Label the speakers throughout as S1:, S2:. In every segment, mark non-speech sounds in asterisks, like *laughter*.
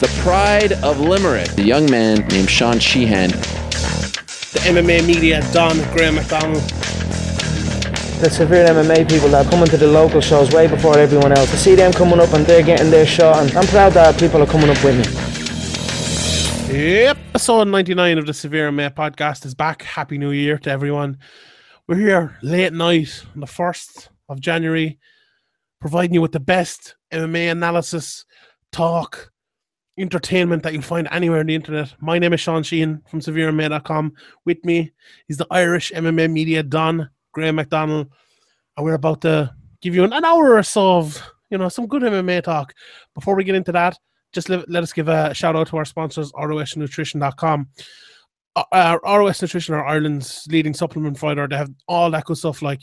S1: the pride of Limerick, a young man named Sean Sheehan.
S2: The MMA media, Don Graham McDonald.
S3: The severe MMA people that are coming to the local shows way before everyone else. To see them coming up and they're getting their shot, and I'm proud that people are coming up with
S2: me. Yep, episode 99 of the Severe MMA podcast is back. Happy New Year to everyone. We're here late night on the 1st of January, providing you with the best MMA analysis, talk, entertainment that you'll find anywhere on the internet. My name is Sean Sheehan from SevereMMA.com. With me is the Irish MMA media Don Graham McDonald, and we're about to give you an, an hour or so of you know some good MMA talk. Before we get into that, just let, let us give a shout out to our sponsors, ROSNutrition.com. Uh, uh ROS Nutrition are Ireland's leading supplement provider. They have all that good stuff like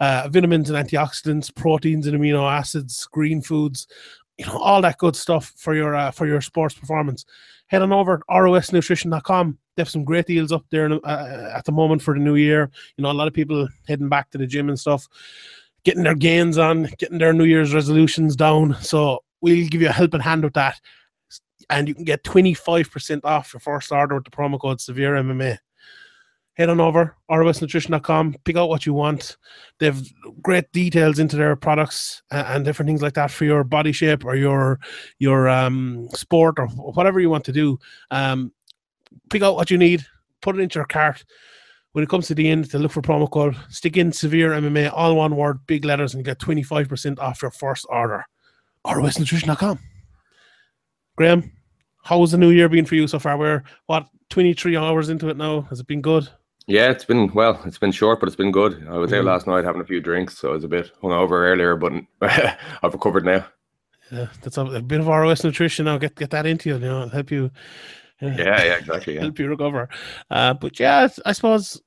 S2: uh, vitamins and antioxidants, proteins and amino acids, green foods, you know all that good stuff for your uh, for your sports performance. Head on over to rosnutrition.com they have some great deals up there uh, at the moment for the new year. You know a lot of people heading back to the gym and stuff getting their gains on getting their new year's resolutions down. So we'll give you a helping hand with that. And you can get 25% off your first order with the promo code severe mma head on over rosnutrition.com pick out what you want. They have great details into their products and different things like that for your body shape or your your um, sport or whatever you want to do. Um, pick out what you need put it into your cart. When it comes to the end to look for promo code stick in severe mma all one word big letters and get 25% off your first order. Rosnutrition.com graham how has the new year been for you so far? We're what 23 hours into it now. Has it been good
S4: yeah, it's been well. It's been short, but it's been good. I was mm. out last night having a few drinks, so I was a bit hungover earlier, but *laughs* I've recovered now.
S2: Yeah, that's a, a, bit of ROS nutrition. Now get get that into you. You know, help you.
S4: Uh, yeah, yeah, exactly. Yeah. *laughs*
S2: help you recover. Uh, but yeah, I suppose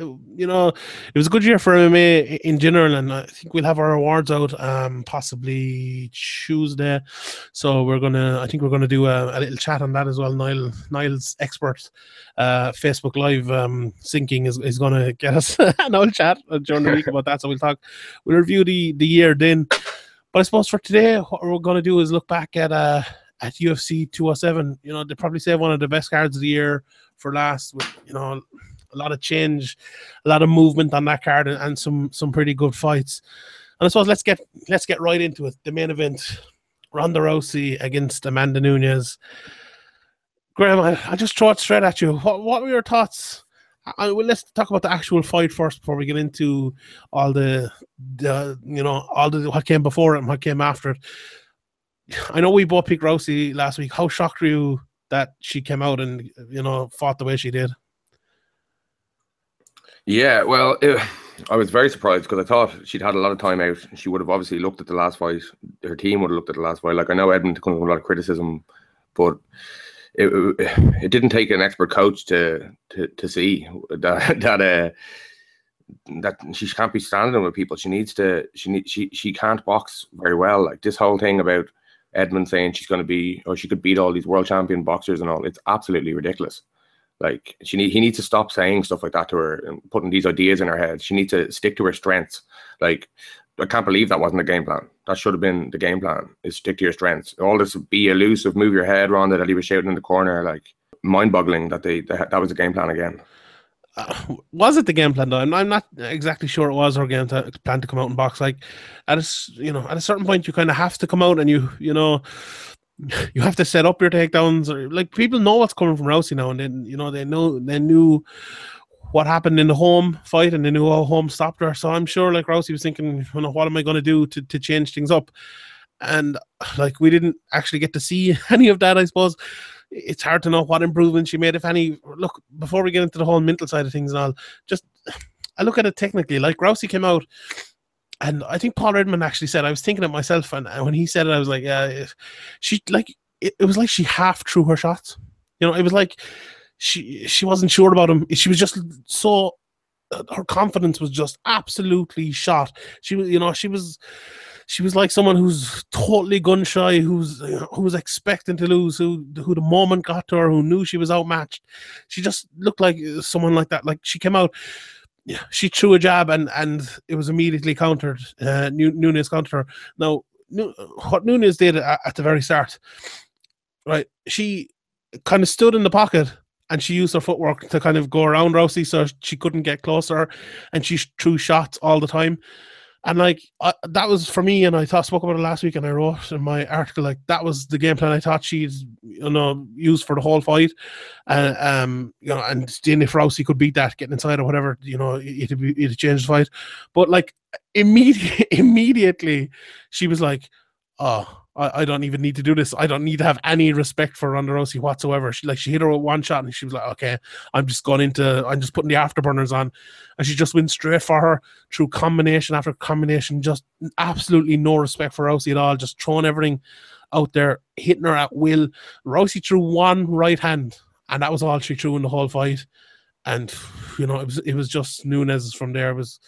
S2: you know, it was a good year for MMA in general, and I think we'll have our awards out um, possibly Tuesday. So we're gonna, I think we're gonna do a, a little chat on that as well. Niall, Niall's expert uh, Facebook Live um, syncing is, is gonna get us *laughs* an old chat during the week about that. So we'll talk, we'll review the the year then. But I suppose for today, what we're gonna do is look back at uh at UFC 207. You know, they probably say one of the best cards of the year for last. With you know a lot of change, a lot of movement on that card, and, and some some pretty good fights. And I suppose let's get let's get right into it. The main event: Ronda Rousey against Amanda Nunes. Graham, I, I just throw it straight at you. What what were your thoughts? I, well, let's talk about the actual fight first before we get into all the, the you know all the what came before it and what came after it. I know we both picked Rousey last week. How shocked were you that she came out and you know fought the way she did?
S4: Yeah, well, it, I was very surprised because I thought she'd had a lot of time out. She would have obviously looked at the last fight. Her team would have looked at the last fight. Like I know Edmond comes with a lot of criticism, but it, it, it didn't take an expert coach to to, to see that *laughs* that uh, that she can't be standing with people. She needs to. She need. She she can't box very well. Like this whole thing about Edmond saying she's going to be or she could beat all these world champion boxers and all. It's absolutely ridiculous. Like she need he needs to stop saying stuff like that to her and putting these ideas in her head. She needs to stick to her strengths. Like I can't believe that wasn't the game plan. That should have been the game plan. Is stick to your strengths. All this be elusive, move your head around that he was shouting in the corner, like mind-boggling that they that, that was the game plan again.
S2: Uh, was it the game plan though? I'm, I'm not exactly sure it was our game to, plan to come out and box. Like at a you know at a certain point you kind of have to come out and you you know *laughs* you have to set up your takedowns. Or, like people know what's coming from Rousey now, and then you know they know they knew what happened in the Holm fight, and they knew how Holm stopped her. So I'm sure like Rousey was thinking, you know, what am I going to do to to change things up? And *sighs* like we didn't actually get to see *laughs* any of that. I suppose it's hard to know what improvements she made, if any. Look, before we get into the whole mental side of things and all, just *sighs* I look at it technically. Like Rousey came out and I think Paul Redmond actually said I was thinking it myself, and, when he said it, I was like, yeah, she like it, it was like she half threw her shots. You know, it was like she she wasn't sure about him. She was just so uh, her confidence was just absolutely shot. She was, you know, she was she was like someone who's totally gun shy, who's who was expecting to lose, who who the moment got to her, who knew she was outmatched. She just looked like someone like that. Like she came out she threw a jab and and it was immediately countered. Uh, Nunes countered her. Now, what Nunes did at, the very start, right, she kind of stood in the pocket and she used her footwork to kind of go around Rousey so she couldn't get closer and she threw shots all the time. And like that was for me, and I thought spoke about it last week, and I wrote in my article like that was the game plan I thought she's you know used for the whole fight, uh, um you know, and if Rousey could beat that, getting inside or whatever, you know, it'd be it'd change the fight. But like immediately, *laughs* immediately, she was like, "Oh, I, I, don't even need to do this. I don't need to have any respect for Ronda Rousey whatsoever. She like she hit her with one shot and she was like, okay, I'm just going into, I'm just putting the afterburners on, and she just went straight for her through combination after combination. Just absolutely no respect for Rousey at all. Just throwing everything out there, hitting her at will. Rousey threw one right hand, and that was all she threw in the whole fight. And you know, it was it was just Nunes from there. It was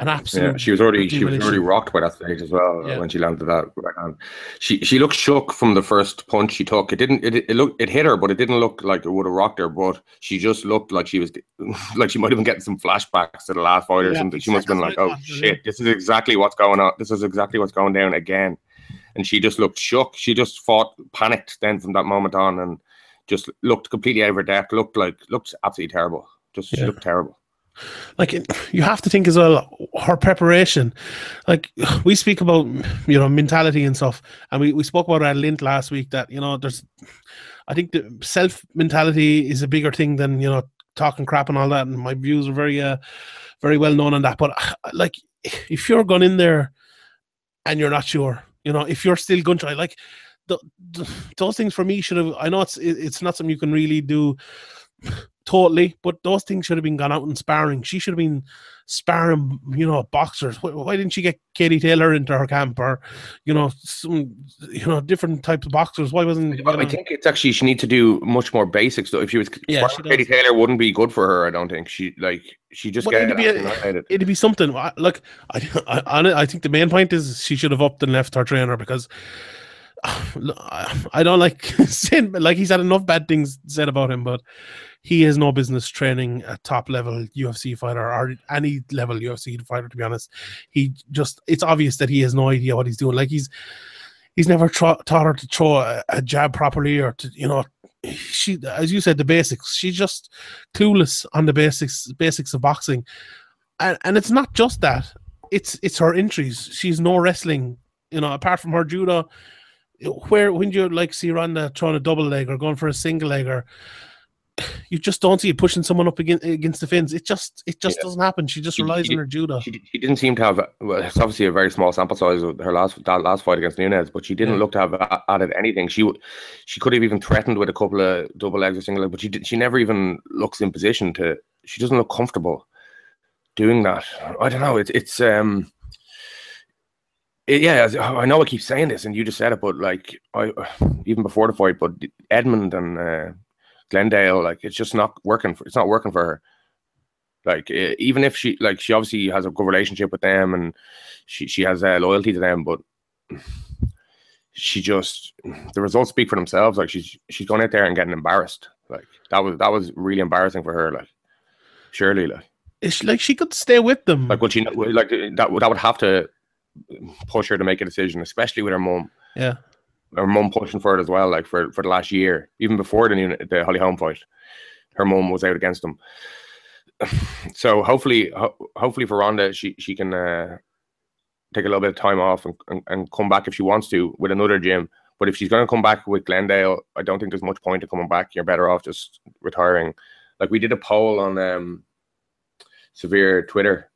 S2: an absolute.
S4: Yeah, she was already she was already rocked by that stage as well yeah. when she landed that right hand. She she looked shook from the first punch she took. It didn't it it looked it hit her, but it didn't look like it would have rocked her. But she just looked like she was *laughs* like she might have been getting some flashbacks to the last fight or yeah, something. She must have been like, oh shit, this is exactly what's going on. This is exactly what's going down again. And she just looked shook. She just fought panicked then from that moment on and just looked completely out of her depth. Looked like looked absolutely terrible. Just she looked terrible
S2: like you have to think as well her preparation. Like we speak about you know mentality and stuff and we, we spoke about at lint last week that you know there's i think the self mentality is a bigger thing than you know talking crap and all that and my views are very uh very well known on that. But like if you're going in there and you're not sure you know if you're still going to try like the, the, those things for me should have i know it's it's not something you can really do totally. But those things should have been gone out and sparring. She should have been sparring, you know, boxers. Why, why, didn't she get Katie Taylor into her camp or, you know, some, you know, different types of boxers? Why wasn't?
S4: I think it's actually she needs to do much more basics. Though, if she was, yeah, she Katie Taylor wouldn't be good for her. I don't think she like she just get
S2: it'd be, a, it'd be something. Look, I, *laughs* I I think the main point is she should have upped and left her trainer because. *sighs* I don't like *laughs* saying like he's had enough bad things said about him, but he has no business training a top level UFC fighter or any level UFC fighter. To be honest, he just it's obvious that he has no idea what he's doing. Like he's he's never tra- taught her to throw a, a, jab properly or to you know she as you said the basics. She's just clueless on the basics basics of boxing, and and it's not just that. It's it's her injuries. She's no wrestling. You know, apart from her judo, where when you like see Ronda throwing a double leg or going for a single leg or you just don't see it pushing someone up against, against the fins. It just it just yeah. doesn't happen. She just relies she, on her judo.
S4: She, she, didn't seem to have. Well, it's obviously a very small sample size of her last that last fight against Nunes, but she didn't yeah. look to have added anything. She she could have even threatened with a couple of double legs or single legs, but she did, she never even looks in position to. She doesn't look comfortable doing that. I don't know. It's it's um. It, yeah, I know I keep saying this, and you just said it, but like I, even before the fight, but Edmond and uh, Glendale, like it's just not working. For, it's not working for her. Like even if she like she obviously has a good relationship with them and she she has uh, loyalty to them, but she just the results speak for themselves. Like she's she's going out there and getting embarrassed. Like that was that was really embarrassing for her. Like surely, like
S2: it's like she could stay with them.
S4: Like would she like that? That would have to push her to make a decision, especially with her mom.
S2: Yeah,
S4: her mum pushing for it as well, like for, for the last year, even before the the Holly Holm fight, her mum was out against him. *sighs* so hopefully, ho- hopefully for Ronda, she she can uh, take a little bit of time off and, and, and come back if she wants to with another gym. But if she's going to come back with Glendale, I don't think there's much point to coming back. You're better off just retiring. Like we did a poll on um, Severe Twitter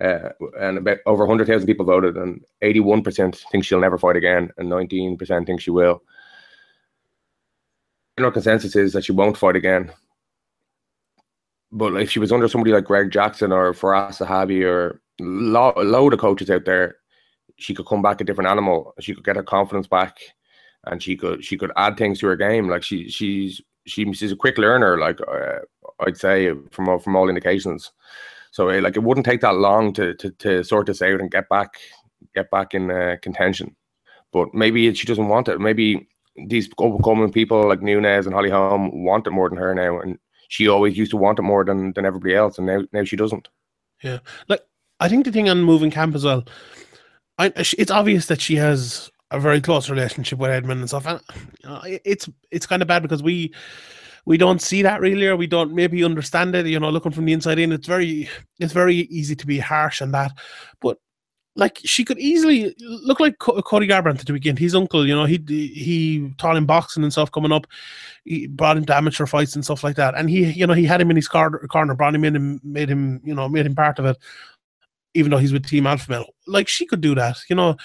S4: uh, and about over 100,000 people voted, and 81% think she'll never fight again, and 19% think she will. General consensus is that she won't fight again. But if she was under somebody like Greg Jackson or Firas Zahabi or lo- a load of coaches out there, she could come back a different animal. She could get her confidence back, and she could she could add things to her game. Like she she's she, she's a quick learner. Like uh, I'd say from from all indications. So uh, like it wouldn't take that long to, to to sort this out and get back get back in uh, contention. But maybe she doesn't want it. Maybe these upcoming people like Nunes and Holly Holm want it more than her now, and she always used to want it more than than everybody else, and now now she doesn't.
S2: Yeah, like I think the thing on moving camp as well, I, it's obvious that she has a very close relationship with Edmond and stuff. And you know, it's it's kind of bad because we we don't see that really, or we don't maybe understand it. You know, looking from the inside in, it's very it's very easy to be harsh and that. But like she could easily look like Cody Garbrandt at the weekend. His uncle, you know, he he taught him boxing and stuff coming up. He brought him to amateur fights and stuff like that. And he, you know, he had him in his car, corner, brought him in and made him, you know, made him part of it. Even though he's with Team Alpha Male, like she could do that, you know.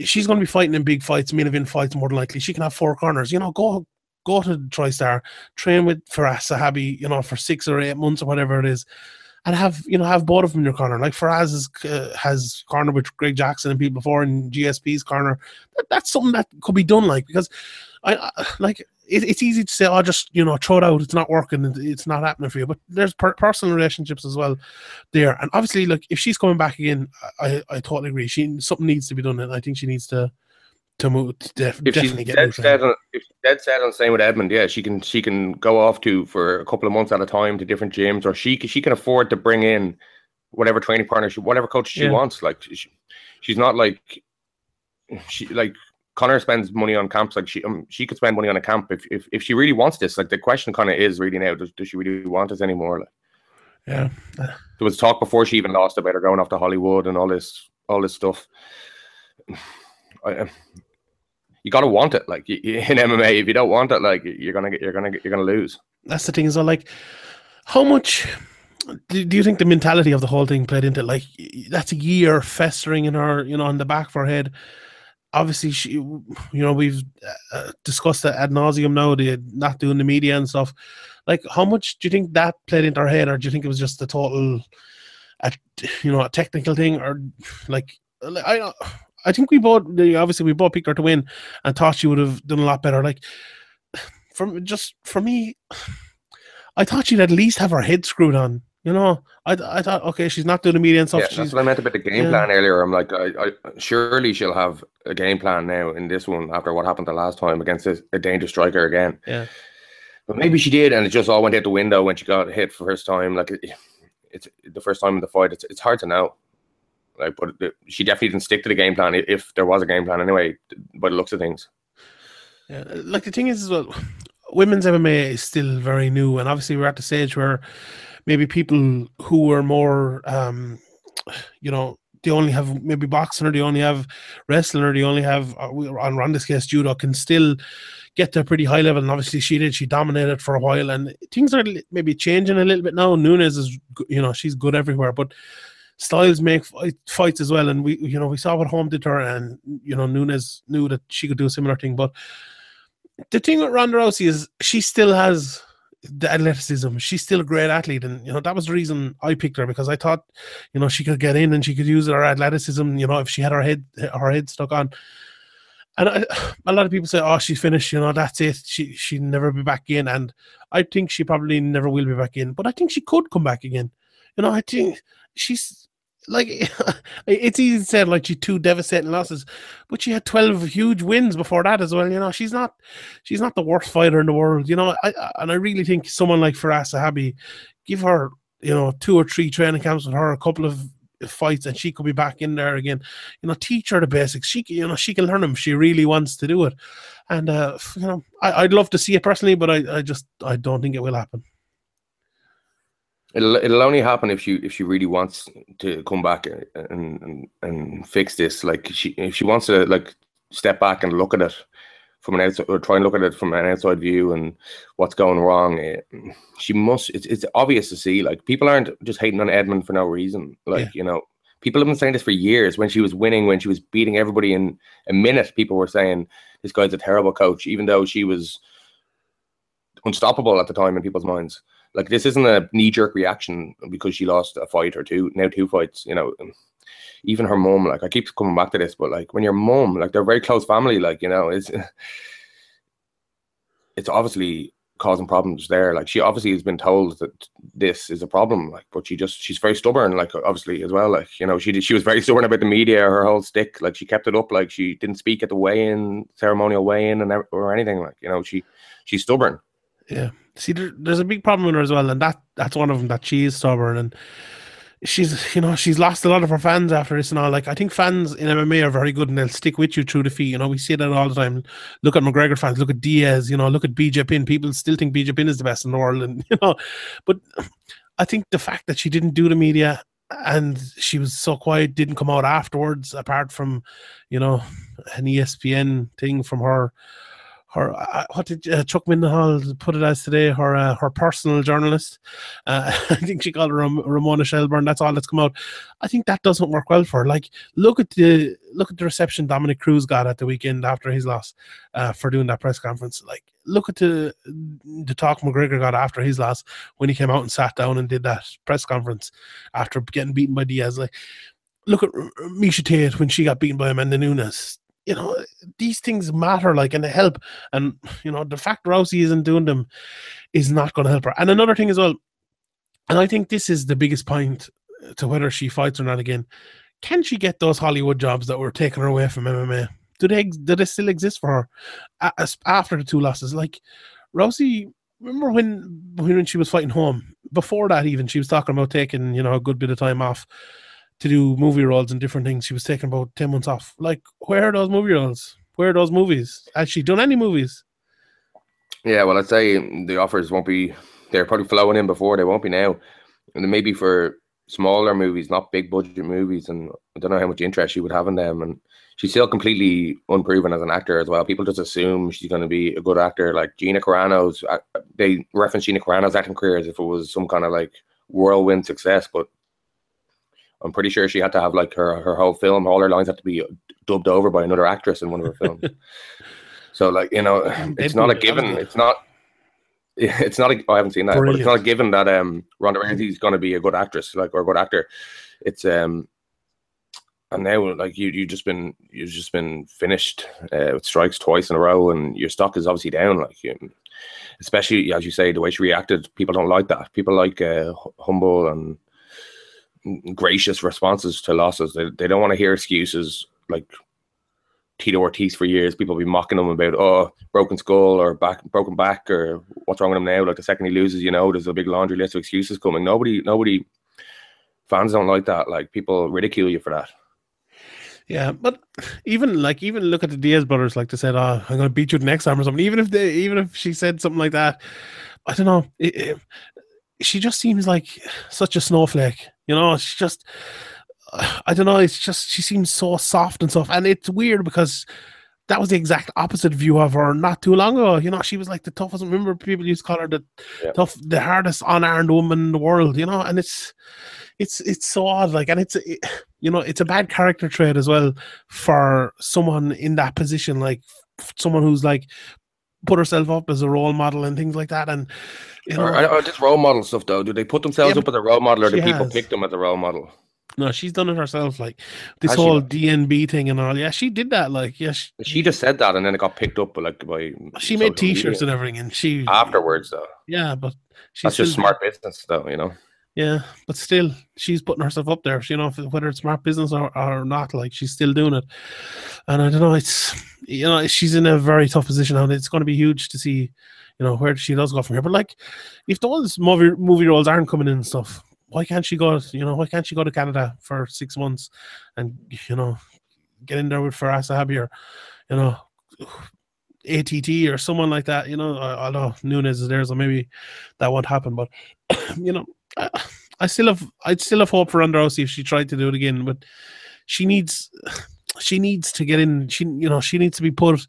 S2: She's going to be fighting in big fights, main event fights, more than likely. She can have four corners, you know. Go go to TriStar, train with Firas Zahabi, you know, for six or eight months or whatever it is and have you know have both of them in your corner. Like Firas is, uh, has corner with Greg Jackson and people before in GSP's corner. That, that's something that could be done. Like because I, I like it, it's easy to say, oh, just you know throw it out. It's not working. It's not happening for you. But there's per- personal relationships as well there. And obviously, like if she's coming back again, I I totally agree. She something needs to be done, and I think she needs to to move. Def,
S4: if
S2: definitely
S4: she's
S2: get
S4: dead set on, if she's dead set on staying with Edmond, yeah, she can she can go off to for a couple of months at a time to different gyms, or she she can afford to bring in whatever training partner, she, whatever coach she
S2: Yeah.
S4: wants. Like she, she's not like she like Conor spends money on camps. Like she um, she could spend money on a camp if if, if she really wants this. Like the question kind of is really now: does, does she really want this anymore? Like
S2: Yeah,
S4: there was talk before she even lost about her going off to Hollywood and all this all this stuff. Um, you gotta want it, like in MMA. If you don't want it, like you're gonna get, you're gonna get, you're gonna lose.
S2: that's the thing. Is like how much. Do, do you think the mentality of the whole thing played into like that's a year festering in her, you know, on the back of her head? Obviously, she, you know, we've uh, discussed that ad nauseum now. The not doing the media and stuff. Like, how much do you think that played into her head, or do you think it was just a total, a, you know, a technical thing, or like, like, I, I think we both obviously we both picked her to win, and thought she would have done a lot better. Like, *sighs* from just for me, *sighs* I thought she'd at least have her head screwed on. You know, I I thought okay, she's not doing the media and stuff.
S4: Yeah,
S2: she's
S4: that's what I meant about the game
S2: yeah.
S4: plan earlier. I'm like, I, I surely she'll have a game plan now in this one after what happened the last time against a, a dangerous striker again.
S2: Yeah.
S4: but maybe she did, and it just all went out the window when she got hit for first time. Like it, *sighs* it's the first time in the fight. It's it's hard to know. Like, but she definitely didn't stick to the game plan if there was a game plan anyway. By the looks of things.
S2: Yeah, like the thing is as well, women's MMA is still very new, and obviously we're at the stage where maybe people who are more, um, you know, they only have maybe boxing or they only have wrestling or they only have uh, on Ronda's case judo can still get to a pretty high level. And obviously she did; she dominated for a while, and things are maybe changing a little bit now. Nunes is, you know, she's good everywhere, but. Styles make fight, fights as well, and we, you know, we saw what Holm did her, and you know, Nunes knew that she could do a similar thing. But the thing with Ronda Rousey is she still has the athleticism. She's still a great athlete, and you know that was the reason I picked her because I thought, you know, she could get in and she could use her athleticism. You know, if she had her head her head stuck on. And I, *sighs* a lot of people say, "Oh, she's finished. You know, that's it. She she never be back in." And I think she probably never will be back in. But I think she could come back again. You know, I think she's like *laughs* it's easy say like she two devastating losses, but she had twelve huge wins before that as well. You know, she's not she's not the worst fighter in the world. You know, I, and I really think someone like Firas Zahabi, give her you know two or three training camps with her, a couple of fights, and she could be back in there again. You know, teach her the basics. She you know she can learn them. She really wants to do it, and uh, you know I, I'd love to see it personally, but I, I just I don't think it will happen.
S4: It'll it'll only happen if she if she really wants to come back and and, and fix this. Like she if she wants to like step back and look at it from an outside or try and look at it from an outside view and what's going wrong. eh, she must. It's it's obvious to see. Like people aren't just hating on Edmond for no reason. Like
S2: Yeah.
S4: you know. People have been saying this for years. When she was winning, when she was beating everybody in a minute, people were saying this guy's a terrible coach, even though she was unstoppable at the time in people's minds. Like this isn't a knee jerk reaction because she lost a fight or two, now two fights. You know, um, even her mom. Like I keep coming back to this, but like when your mom, like they're very close family. Like you know, it's *laughs* it's obviously causing problems there. Like she obviously has been told that this is a problem. Like, but she just she's very stubborn. Like obviously as well. Like you know, she did, she was very stubborn about the media. Her whole stick. Like she kept it up. Like she didn't speak at the weigh-in ceremonial weigh-in and or anything. Like you know, she she's stubborn.
S2: Yeah. See, there, there's a big problem with her as well, and that that's one of them that she is stubborn. And she's you know she's lost a lot of her fans after this and all. Like I think fans in MMA are very good and they'll stick with you through the feet. You know we see that all the time. Look at McGregor fans. Look at Diaz. You know look at BJ Penn. People still think BJ Penn is the best in the world, and *laughs* you know, but I think the fact that she didn't do the media and she was so quiet, didn't come out afterwards, apart from you know an ESPN thing from her her uh, what did uh, Chuck Mindenhall put it as today? Her uh, her personal journalist. Uh, *laughs* I think she called her Ram- Ramona Shelburne. That's all that's come out. I think that doesn't work well for her. Like look at the look at the reception Dominick Cruz got at the weekend after his loss uh, for doing that press conference. Like look at the the talk McGregor got after his loss when he came out and sat down and did that press conference after getting beaten by Diaz. Like look at Miesha Tate when she got beaten by Amanda Nunes you know, these things matter, like, and they help. And, you know, the fact Rousey isn't doing them is not going to help her. And another thing as well, and I think this is the biggest point to whether she fights or not again. Can she get those Hollywood jobs that were taken away from MMA? Do they do they still exist for her after the two losses? Like Rousey, remember when when she was fighting Holm? Before that, even she was talking about taking you know a good bit of time off to do movie roles and different things. She was taking about 10 months off. Like, where are those movie roles? Where are those movies? Has she done any movies?
S4: Yeah, well, I'd say the offers won't be, they're probably flowing in before, they won't be now. And maybe for smaller movies, not big budget movies. And I don't know how much interest she would have in them. And she's still completely unproven as an actor as well. People just assume she's going to be a good actor. Like Gina Carano's, uh, they reference Gina Carano's acting career as if it was some kind of like whirlwind success, but I'm pretty sure she had to have like her her whole film, all her lines had to be dubbed over by another actress in one of her films. *laughs* so like you know, it's not a given. It's *laughs* not. It's not. A, I haven't seen that, Brilliant. but it's not a given that um Ronda Rousey's going to be a good actress, like or a good actor. It's um, and now like you you just been you've just been finished uh, with strikes twice in a row, and your stock is obviously down. Like you, especially as you say, the way she reacted, people don't like that. People like uh, humble and gracious responses to losses. They, they don't want to hear excuses like Tito Ortiz for years. People be mocking him about oh broken skull or back broken back or what's wrong with him now. Like the second he loses, you know, there's a big laundry list of excuses coming. Nobody, nobody, fans don't like that. Like people ridicule you for that.
S2: Yeah, but even like even look at the Diaz brothers, like they said, "Oh, I'm going to beat you next time" or something. Even if they, even if she said something like that, I don't know. It, it, she just seems like such a snowflake. You know, she just I don't know, it's just she seems so soft and stuff. And it's weird because that was the exact opposite view of her not too long ago. You know, she was like the toughest. Remember, people used to call her the yeah. tough, the hardest unarmed woman in the world. You know, and it's it's it's so odd. Like, and it's it, you know, it's a bad character trait as well for someone in that position, like someone who's like put herself up as a role model and things like that. And you know,
S4: or, or just role model stuff though. Do they put themselves yeah, up as a role model, or do people has. pick them as a role model?
S2: No, she's done it herself. Like this Has whole DNB thing and all. Yeah, she did that. Like, yes,
S4: yeah, she, she, just said that, and then it got picked up. Like by
S2: she made T-shirts media. and everything, and she
S4: afterwards though.
S2: Yeah, but
S4: she's that's just smart business, though. You know.
S2: Yeah, but still, she's putting herself up there. You know, whether it's smart business or, or not, like she's still doing it. And I don't know. It's you know, she's in a very tough position, and it's going to be huge to see, you know, where she does go from here. But like, if those movie movie roles aren't coming in and stuff, why can't she go? You know, why can't she go to Canada for six months and you know get in there with Firas Zahabi or you know ATT or someone like that? You know, I although Nunes is there, so maybe that won't happen. But *coughs* you know I, still have I'd still have hope for Rousey if she tried to do it again, but she needs she needs to get in. She you know she needs to be put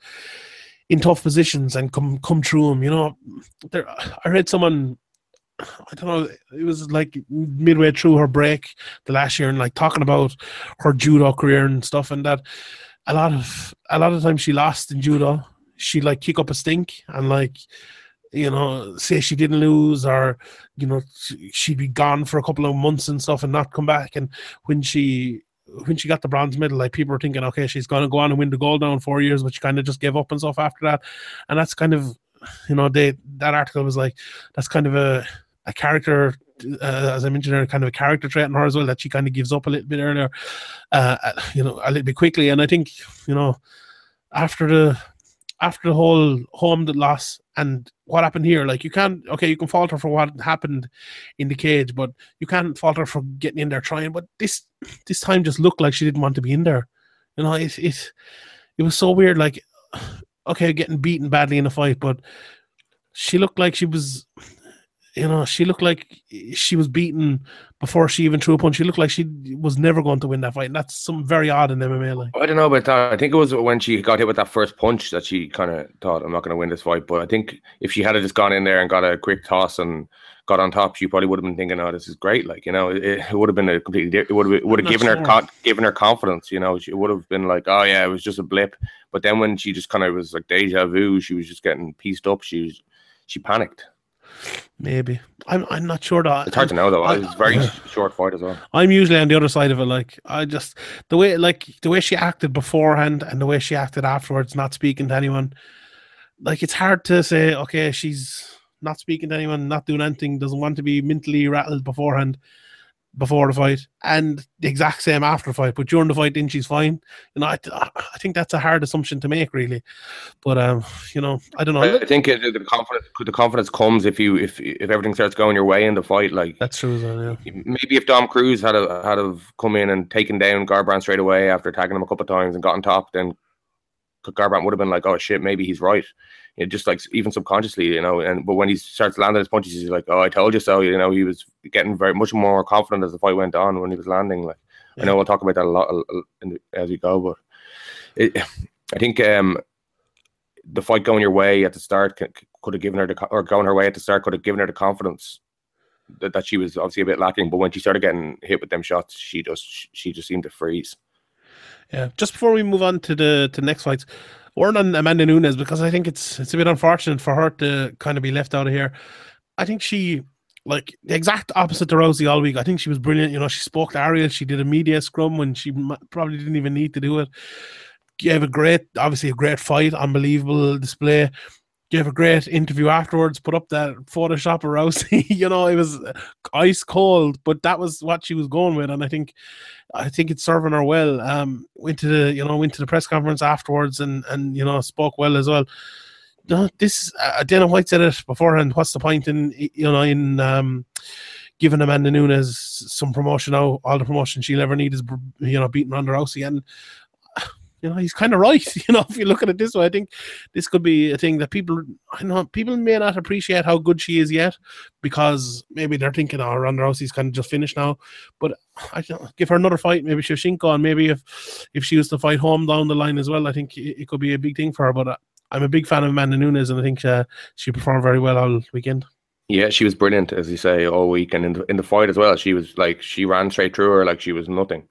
S2: in tough positions and come come through them. You know, there I read someone. I don't know. It was like midway through her break the last year, and like talking about her judo career and stuff, and that a lot of a lot of times she lost in judo. She like kick up a stink and like you know, say she didn't lose or, you know, she'd be gone for a couple of months and stuff and not come back. And when she when she got the bronze medal, like people were thinking, okay, she's gonna go on and win the gold now in four years, but she kind of just gave up and stuff after that. And that's kind of, you know, they that article was like, that's kind of a a character, uh, as I mentioned, earlier, kind of a character trait in her as well that she kind of gives up a little bit earlier, uh, you know, a little bit quickly. And I think, you know, after the after the whole Holm loss and what happened here, like you can't okay, you can falter for what happened in the cage, but you can't falter for getting in there trying. But this this time just looked like she didn't want to be in there. You know, it it it was so weird. Like, *sighs* okay, getting beaten badly in a fight, but she looked like she was you know, she looked like she was beaten before she even threw a punch. She looked like she was never going to win that fight. And that's something very odd in MMA. Like.
S4: I don't know about that. I think it was when she got hit with that first punch that she kind of thought, I'm not going to win this fight. But I think if she had just gone in there and got a quick toss and got on top, she probably would have been thinking, "Oh, this is great!" Like you know, it, it would have been a completely. Different it would have would have given sure. her given her confidence. You know, she would have been like, "Oh yeah, it was just a blip." But then when she just kind of was like deja vu, she was just getting pieced up. She was, she panicked.
S2: Maybe I'm. I'm not sure that
S4: it's hard to know though. I, it's very short fight as well.
S2: I'm usually on the other side of it. Like I just the way like the way she acted beforehand and the way she acted afterwards, not speaking to anyone. Like it's hard to say. Okay, she's not speaking to anyone, not doing anything, doesn't want to be mentally rattled beforehand before the fight and the exact same after the fight. But during the fight, then she's fine. You know, I, I think that's a hard assumption to make, really. But um, you know, I don't know.
S4: I think it, the confidence the confidence comes if you if if everything starts going your way in the fight. Like
S2: that's true. Yeah.
S4: Maybe if Dom Cruz had a, had have come in and taken down Garbrandt straight away after attacking him a couple of times and got on top, then Garbrandt would have been like, "Oh shit, maybe he's right." You know, just like even subconsciously, you know. And but when he starts landing his punches, he's like, "Oh, I told you so." You know, he was getting very much more confident as the fight went on when he was landing. Like yeah. I know we'll talk about that a lot as we go, but it, I think um, the fight going your way at the start could have given her the or going her way at the start could have given her the confidence that, that she was obviously a bit lacking. But when she started getting hit with them shots, she just she just seemed to freeze.
S2: Yeah. Just before we move on to the to the next fights, or on Amanda Nunes because I think it's it's a bit unfortunate for her to kind of be left out of here. I think she like the exact opposite to Rousey all week. I think she was brilliant. You know, she spoke to Ariel. She did a media scrum when she probably didn't even need to do it. Gave a great, obviously a great fight, unbelievable display gave a great interview afterwards, put up that Photoshop of Rousey. *laughs* you know, it was ice cold, but that was what she was going with, and I think, I think it's serving her well. Um, went to the, you know, went to the press conference afterwards, and and you know, spoke well as well. No, this uh, Dana White said it beforehand. What's the point in you know in um, giving Amanda Nunes some promotion now? All the promotion she'll ever need is you know beating Ronda Rousey, and you know, he's kind of right. *laughs* You know, if you look at it this way, I think this could be a thing that people, I know, people may not appreciate how good she is yet because maybe they're thinking, oh, Ronda Rousey's kind of just finished now. But I know, give her another fight, maybe Shevchenko, and maybe if if she was to fight Holm down the line as well, I think it, it could be a big thing for her. But I'm a big fan of Amanda Nunes, and I think uh, she performed very well all weekend.
S4: Yeah, she was brilliant, as you say, all week, and in the, in the fight as well. She was like she ran straight through her like she was nothing.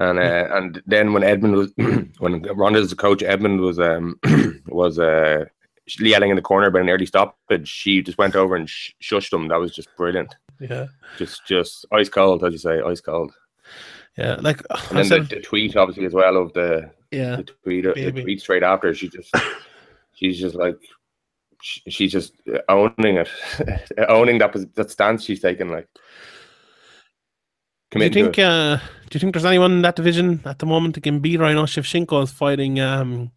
S4: And uh, and then when Edmond was *clears throat* when Ronda's coach, Edmond was um *clears throat* was uh yelling in the corner about an early stop, stoppage. She just went over and sh- shushed him. That was just brilliant.
S2: Yeah,
S4: just just ice cold, as you say, ice cold.
S2: Yeah, like
S4: and then said, the, the, tweet obviously as well of the
S2: yeah
S4: the tweet the tweet straight after. She just she's just like she's just owning it, *laughs* owning that that stance she's taken. Like
S2: do you think? Uh, do you think there's anyone in that division at the moment that can beat her? I know Shevchenko is fighting. Um,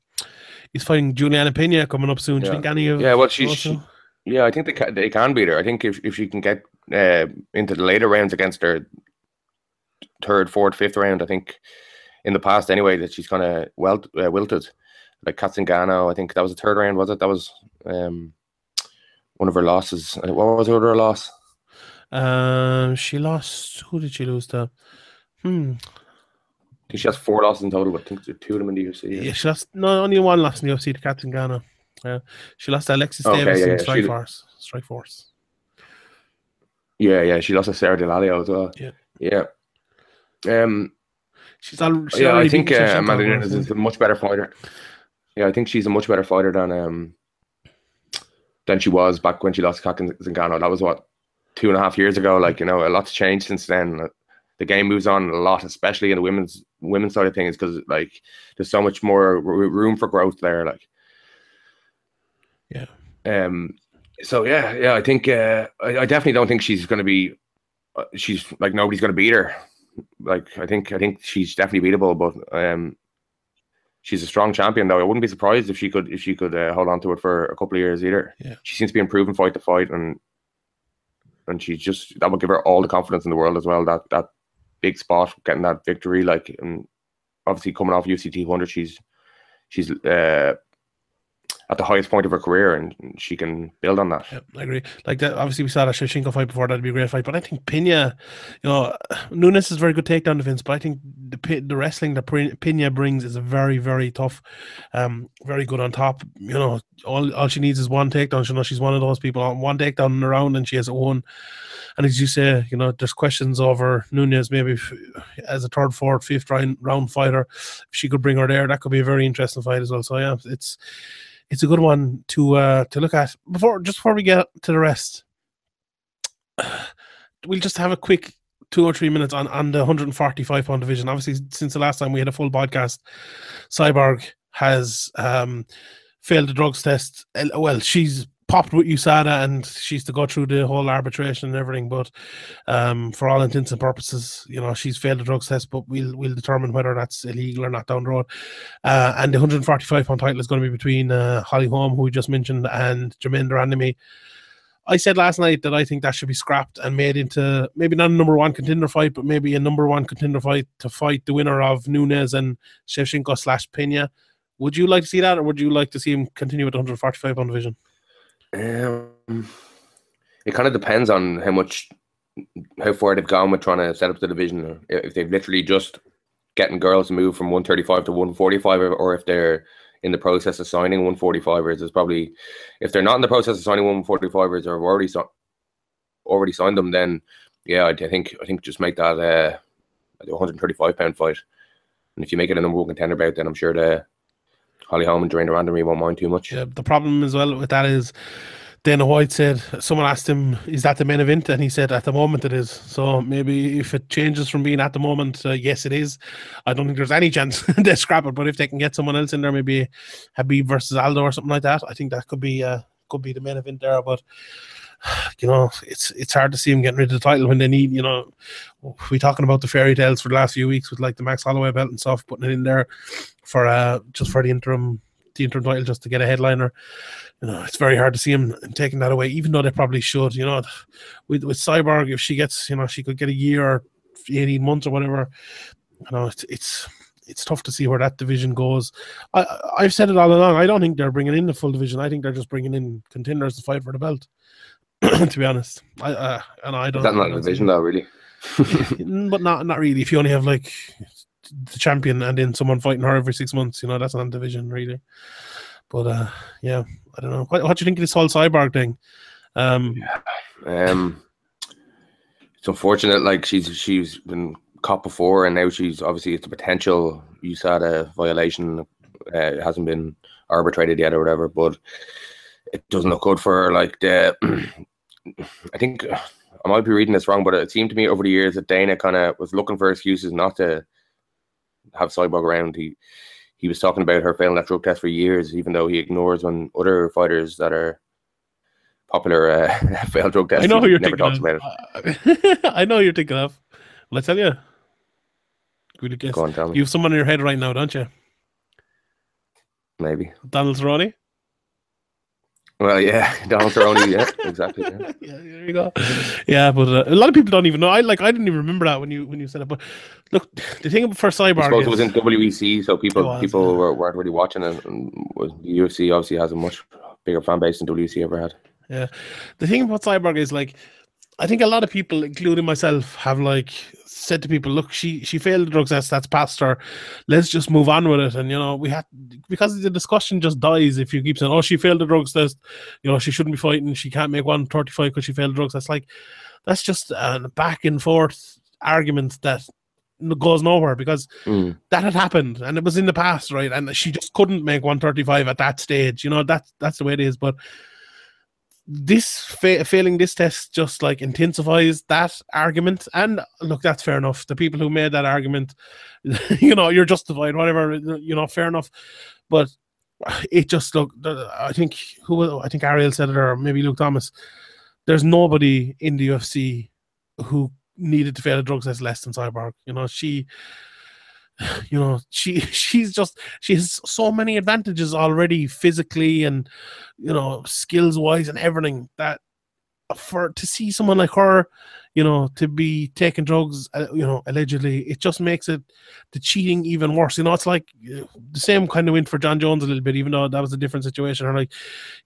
S2: he's fighting Juliana Pena coming up soon. Yeah. Do you think any of?
S4: Yeah, well, she's. She, yeah, I think they can, they can beat her. I think if, if she can get uh, into the later rounds against her third, fourth, fifth round, I think in the past anyway that she's kind of well uh, wilted. Like Cat Zingano, I think that was the third round, was it? That was um, one of her losses. Uh, what was her other loss?
S2: Um, she lost. Who did she lose to? Hmm.
S4: I think she has four losses in total, but I think two of them in the UFC.
S2: Yeah, yeah she lost. No, only one loss in the UFC to Cat Zingano. Yeah, she lost to Alexis okay, Davis yeah, in Strike Force. Strike Force.
S4: Yeah, yeah, she lost to Sarah D'Alelio as well.
S2: Yeah,
S4: yeah. Um,
S2: she's all.
S4: She's yeah, I think uh, Amanda Nunes is a much better fighter. Yeah, I think she's a much better fighter than um than she was back when she lost to Cat Zingano. That was what two and a half years ago. Like you know, a lot's changed since then. The game moves on a lot, especially in the women's women's side of things, because like there's so much more room for growth there. Like,
S2: yeah.
S4: Um. So yeah, yeah. I think uh, I, I definitely don't think she's going to be. Uh, she's like nobody's going to beat her. Like I think I think she's definitely beatable, but um, she's a strong champion though. I wouldn't be surprised if she could if she could uh, hold on to it for a couple of years either.
S2: Yeah.
S4: She seems to be improving fight to fight and and she's just that will give her all the confidence in the world as well. That that big spot, getting that victory, like and obviously coming off UFC 200, she's she's uh, at the highest point of her career, and she can build on that.
S2: Yeah, I agree. Like that, obviously we saw that Shevchenko fight before. That'd be a great fight. But I think Pena, you know, Nunes is very good takedown defense. But I think the the wrestling that Pena brings is a very very tough. Um, very good on top. You know, all all she needs is one takedown. You know, she's one of those people on one takedown in the round, and she has one. And as you say, you know, there's questions over Nunes maybe as a third, fourth, fifth round round fighter. If she could bring her there, that could be a very interesting fight as well. So yeah, it's it's a good one to uh to look at. Before just before we get to the rest, *sighs* we'll just have a quick two or three minutes on on the 145 pound division. Obviously, since the last time we had a full podcast, Cyborg has um failed the drugs test. Well, she's popped with USADA and she's to go through the whole arbitration and everything. But um, for all intents and purposes, you know, she's failed the drug test. But we'll we'll determine whether that's illegal or not down the road. Uh, and the 145 pound title is going to be between uh, Holly Holm, who we just mentioned, and Germaine de Randamie. I said last night that I think that should be scrapped and made into maybe not a number one contender fight, but maybe a number one contender fight to fight the winner of Nunes and Shevchenko slash Pena. Would you like to see that, or would you like to see him continue the 145 pound division?
S4: Um, it kind of depends on how much, how far they've gone with trying to set up the division. Or if they've literally just getting girls to move from 135 to 145, or, if they're in the process of signing 145ers. Is probably if they're not in the process of signing 145ers or have already si- already signed them, then yeah, I, I think I think just make that uh, a 135 pound fight. And if you make it a number one contender bout, then I'm sure the Holly Holm and de Randamie won't mind too much.
S2: Yeah, the problem as well with that is Dana White said someone asked him, "Is that the main event?" And he said, "At the moment, it is." So maybe if it changes from being at the moment, uh, yes, it is. I don't think there's any chance *laughs* they scrap it. But if they can get someone else in there, maybe Khabib versus Aldo or something like that, I think that could be uh, could be the main event there. But *sighs* you know, it's it's hard to see him getting rid of the title when they need. You know, we talking about the fairy tales for the last few weeks with like the Max Holloway belt and stuff, putting it in there for uh just for the interim the interim title just to get a headliner. You know, it's very hard to see him taking that away, even though they probably should. You know, with with Cyborg, if she gets, you know, she could get a year or eighteen months or whatever. You know, it's it's it's tough to see where that division goes. I I've said it all along. I don't think they're bringing in the full division. I think they're just bringing in contenders to fight for the belt. *clears throat* to be honest, I uh, and I don't.
S4: Is that not a division though, really? *laughs*
S2: but not not really. If you only have like the champion and then someone fighting her every six months, you know that's not division really. But uh, yeah, I don't know. What, what do you think of this whole cyborg thing? Um,
S4: Um, it's unfortunate. Like she's she's been caught before, and now she's obviously it's a potential USADA violation. Uh, it hasn't been arbitrated yet or whatever, but it doesn't look good for her. Like the, *clears throat* I think I might be reading this wrong, but it seemed to me over the years that Dana kind of was looking for excuses not to have Cyborg around. He he was talking about her failing that drug test for years, even though he ignores when other fighters that are popular uh, *laughs* fail drug tests. *laughs*
S2: I know who you're thinking
S4: talks
S2: of.
S4: about it.
S2: I know you're thinking of. I tell you? Good guess.
S4: Go on, tell me.
S2: You have someone in your head right now, don't you?
S4: Maybe.
S2: Donald Cerrone.
S4: Well, yeah, *laughs* Donald Cerrone. yeah, exactly. Yeah. *laughs*
S2: yeah, there you go. Yeah, but uh, a lot of people don't even know. I like. I didn't even remember that when you when you said it. But look, the thing for
S4: I suppose
S2: is,
S4: it was in WEC, so people
S2: was,
S4: people
S2: yeah.
S4: were, weren't really watching it. And the UFC obviously has a much bigger fan base than WEC ever had.
S2: Yeah. The thing about Cyborg is like I think a lot of people, including myself, have like said to people, look, she she failed the drug test, that's past her. Let's just move on with it. And you know, we had because the discussion just dies if you keep saying, Oh, she failed the drugs test, you know, she shouldn't be fighting, she can't make 135 because she failed the drugs. That's like that's just a back and forth argument that goes nowhere because
S4: Mm.
S2: that had happened and it was in the past, right? And she just couldn't make 135 at that stage. You know, that's that's the way it is. But this fa- failing this test just like intensifies that argument. And look, that's fair enough. The people who made that argument, *laughs* you know, you're justified, whatever, you know, fair enough. But it just look. I think who I think Ariel said it, or maybe Luke Thomas. There's nobody in the UFC who needed to fail a drug test less than Cyborg. You know, she you know, she *laughs* she's just she has so many advantages already physically and you know skills wise and everything that for to see someone like her, you know, to be taking drugs, uh, you know, allegedly, it just makes it the cheating even worse. You know, it's like uh, the same kind of win for Jon Jones a little bit, even though that was a different situation. Or like,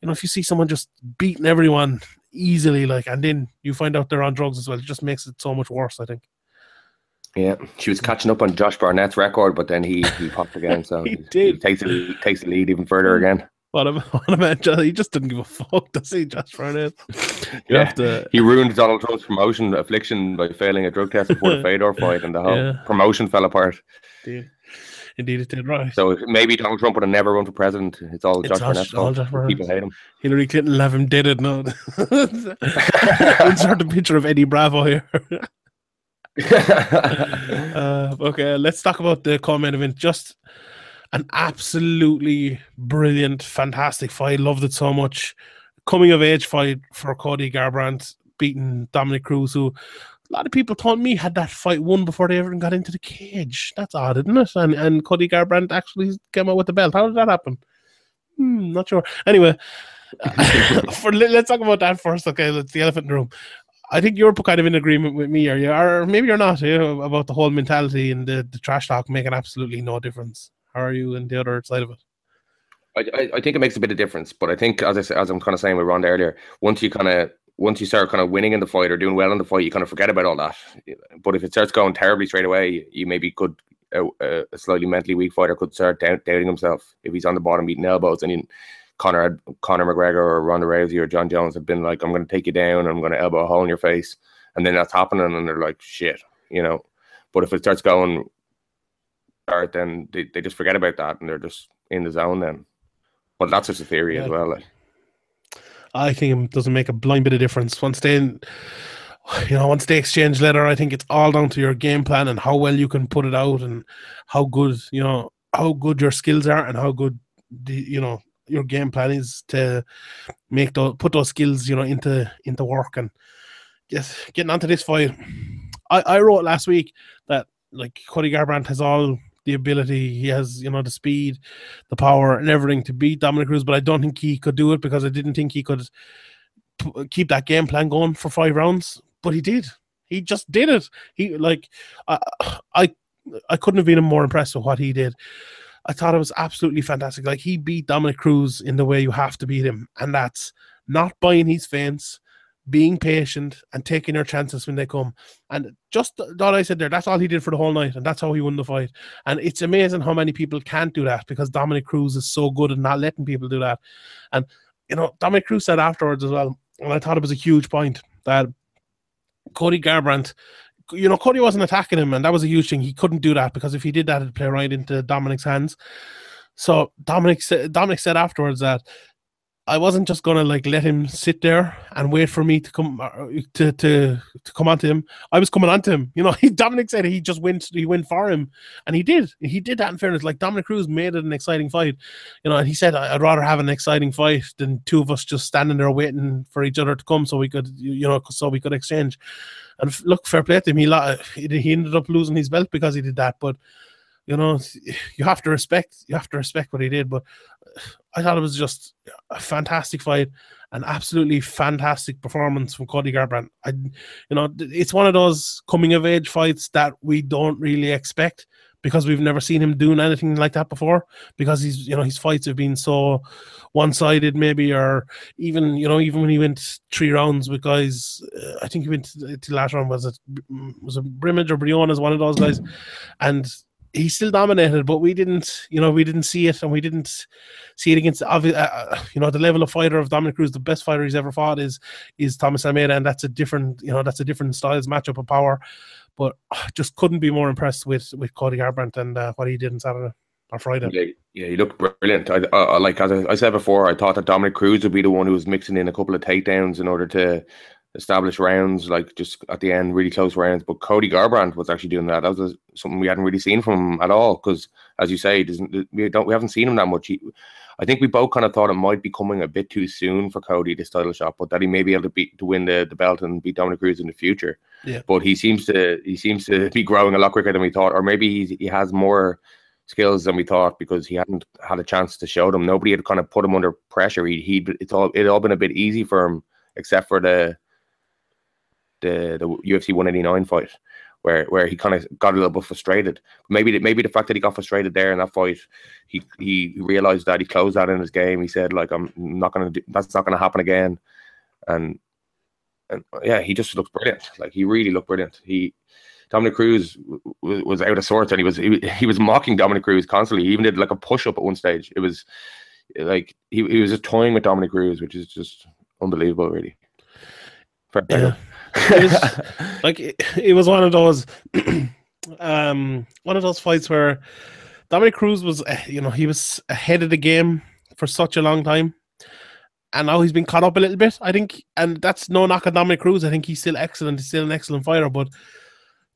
S2: you know, if you see someone just beating everyone easily, like, and then you find out they're on drugs as well, it just makes it so much worse. I think.
S4: Yeah, she was catching up on Josh Barnett's record, but then he he popped again, so *laughs*
S2: He
S4: he,
S2: did.
S4: he takes the takes the lead even further again.
S2: What a, *laughs* what a man, Josh- he just didn't give a fuck, does he, Josh Barnett? You
S4: Yeah.
S2: have to,
S4: He ruined Donald Trump's promotion affliction by failing a drug test before the *laughs* Fedor fight, and the whole
S2: Yeah.
S4: promotion fell apart.
S2: indeed, indeed it did, right.
S4: So maybe Donald Trump would have never run for president. It's all
S2: It's
S4: Josh Barnett's
S2: all
S4: fault.
S2: Josh Barnett.
S4: People hate him.
S2: Hillary Clinton have him Did it now. Insert a picture of Eddie Bravo here. *laughs* uh, okay, let's talk about the co-main event. Just an absolutely brilliant, fantastic fight. Loved it so much. Coming of age fight for Cody Garbrandt beating Dominick Cruz, who a lot of people told me had that fight won before they ever got into the cage. That's odd, isn't it? And and Cody Garbrandt actually came out with the belt. How did that happen? Hmm, not sure. Anyway, *laughs* for let- let's talk about that first. Okay, let's the elephant in the room. I think you're kind of in agreement with me, or you or maybe you're not, you know, about the whole mentality and the, the trash talk making absolutely no difference. How are you in the other side of it?
S4: I, I, think it makes a bit of difference, but I think as I as I'm kind of saying with Ronda earlier, once you kind of once you start kind of winning in the fight or doing well in the fight, you kind of forget about all that. But if it starts going terribly straight away, you maybe could a, a slightly mentally weak fighter could start doubt, doubting himself if he's on the bottom eating elbows and he, Conor had Conor McGregor or Ronda Rousey or Jon Jones have been like, I'm going to take you down, I'm going to elbow a hole in your face, and then that's happening, and they're like, shit, you know. But if it starts going hard, then they, they just forget about that and they're just in the zone then. But that's just a theory as well. Like.
S2: I think it doesn't make a blind bit of difference. Once they, you know, once they exchange letter, I think it's all down to your game plan and how well you can put it out and how good, you know, how good your skills are and how good the, you know, your game plan is to make those put those skills, you know, into into work and just getting onto this fight. I, I wrote last week that like Cody Garbrandt has all the ability, he has, you know, the speed, the power, and everything to beat Dominick Cruz, but I don't think he could do it because I didn't think he could p- keep that game plan going for five rounds. But he did. He just did it. He like I I I couldn't have been more impressed with what he did. I thought it was absolutely fantastic. Like he beat Dominick Cruz in the way you have to beat him, and that's not buying his fence, being patient, and taking your chances when they come. And just all I said there, that's all he did for the whole night, and that's how he won the fight. And it's amazing how many people can't do that because Dominick Cruz is so good at not letting people do that. And you know, Dominick Cruz said afterwards as well, and I thought it was a huge point that Cody Garbrandt, you know, Cody wasn't attacking him, and that was a huge thing. He couldn't do that because if he did that, it'd play right into Dominick's hands. So Dominick Dominick said afterwards that I wasn't just gonna like let him sit there and wait for me to come uh, to to to come onto him. I was coming onto him. You know, *laughs* he, Dominick said he just went he went for him, and he did. He did that in fairness. Like Dominick Cruz made it an exciting fight. You know, and he said I'd rather have an exciting fight than two of us just standing there waiting for each other to come so we could you you know so we could exchange. And look, fair play to him. He he ended up losing his belt because he did that, but. You know, *sighs* you have to respect. You have to respect what he did. But *sighs* I thought it was just a fantastic fight, an absolutely fantastic performance from Cody Garbrandt. I, you know, it's one of those coming of age fights that we don't really expect because we've never seen him doing anything like that before. Because he's, you know, his fights have been so one-sided, maybe, or even, you know, even when he went three rounds with guys, uh, I think he went to, to the last round was it was a Brimage or Briones one of those guys, and he still dominated, but we didn't, you know, we didn't see it, and we didn't see it against, uh, uh, you know, the level of fighter of Dominick Cruz. The best fighter he's ever fought is is Thomas Almeida, and that's a different, you know, that's a different styles matchup of power. But uh, just couldn't be more impressed with with Cody Garbrandt and uh, what he did on Saturday or Friday.
S4: Yeah, yeah, he looked brilliant. I, I, I- like as I, I said before, I thought that Dominick Cruz would be the one who was mixing in a couple of takedowns in order to establish rounds, like just at the end, really close rounds. But Cody Garbrandt was actually doing that. That was something we hadn't really seen from him at all. Because as you say, doesn't we don't we haven't seen him that much. He, I think we both kind of thought it might be coming a bit too soon for Cody this title shot, but that he may be able to beat to win the, the belt and beat Dominick Cruz in the future.
S2: Yeah.
S4: But he seems to he seems to be growing a lot quicker than we thought, or maybe he's, he has more skills than we thought because he hadn't had a chance to show them. Nobody had kind of put him under pressure. He he it's all it all been a bit easy for him, except for the the the UFC 189 fight where where he kind of got a little bit frustrated. Maybe maybe the fact that he got frustrated there in that fight, he he realized that he closed that in his game. He said like I'm not gonna do that's not gonna happen again, and and yeah, he just looked brilliant. Like he really looked brilliant. He Dominick Cruz was, out of sorts and he was he, he was mocking Dominick Cruz constantly. He even did like a push up at one stage. It was like he, he was just toying with Dominick Cruz, which is just unbelievable, really. Fair. *clears throat*
S2: It was, like it, it was one of those *clears throat* um one of those fights where Dominick Cruz was eh, you know he was ahead of the game for such a long time. And now he's been caught up a little bit I think. And that's no knock on Dominick Cruz. I think he's still excellent. He's still an excellent fighter. But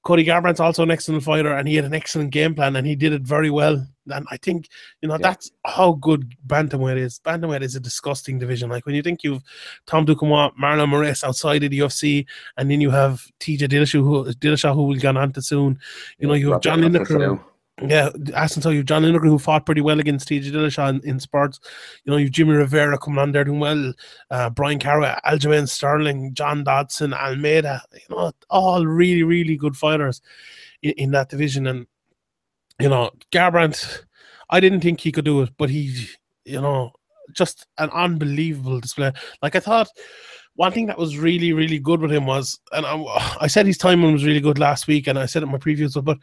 S2: Cody Garbrandt's also an excellent fighter and he had an excellent game plan and he did it very well and I think you know
S4: Yeah.
S2: that's how good bantamweight is bantamweight is a disgusting division like when you think you've Tom Duquesnoy Marlon Moraes outside of the UFC and then you have TJ Dillashaw who, Dillashaw, who will get on to soon. You know, you have John Lineker. Yeah, Aston so you've John Lineker who fought pretty well against TJ Dillashaw in, in sports. You know, you've Jimmy Rivera coming on there doing well. Uh, Bryan Caraway, Aljamain Sterling, John Dodson, Almeida. You know, all really, really good fighters in, in that division. And you know, Garbrandt, I didn't think he could do it, but he, you know, just an unbelievable display. Like I thought, one thing that was really, really good with him was, and I, I said his timing was really good last week, and I said it in my previews, but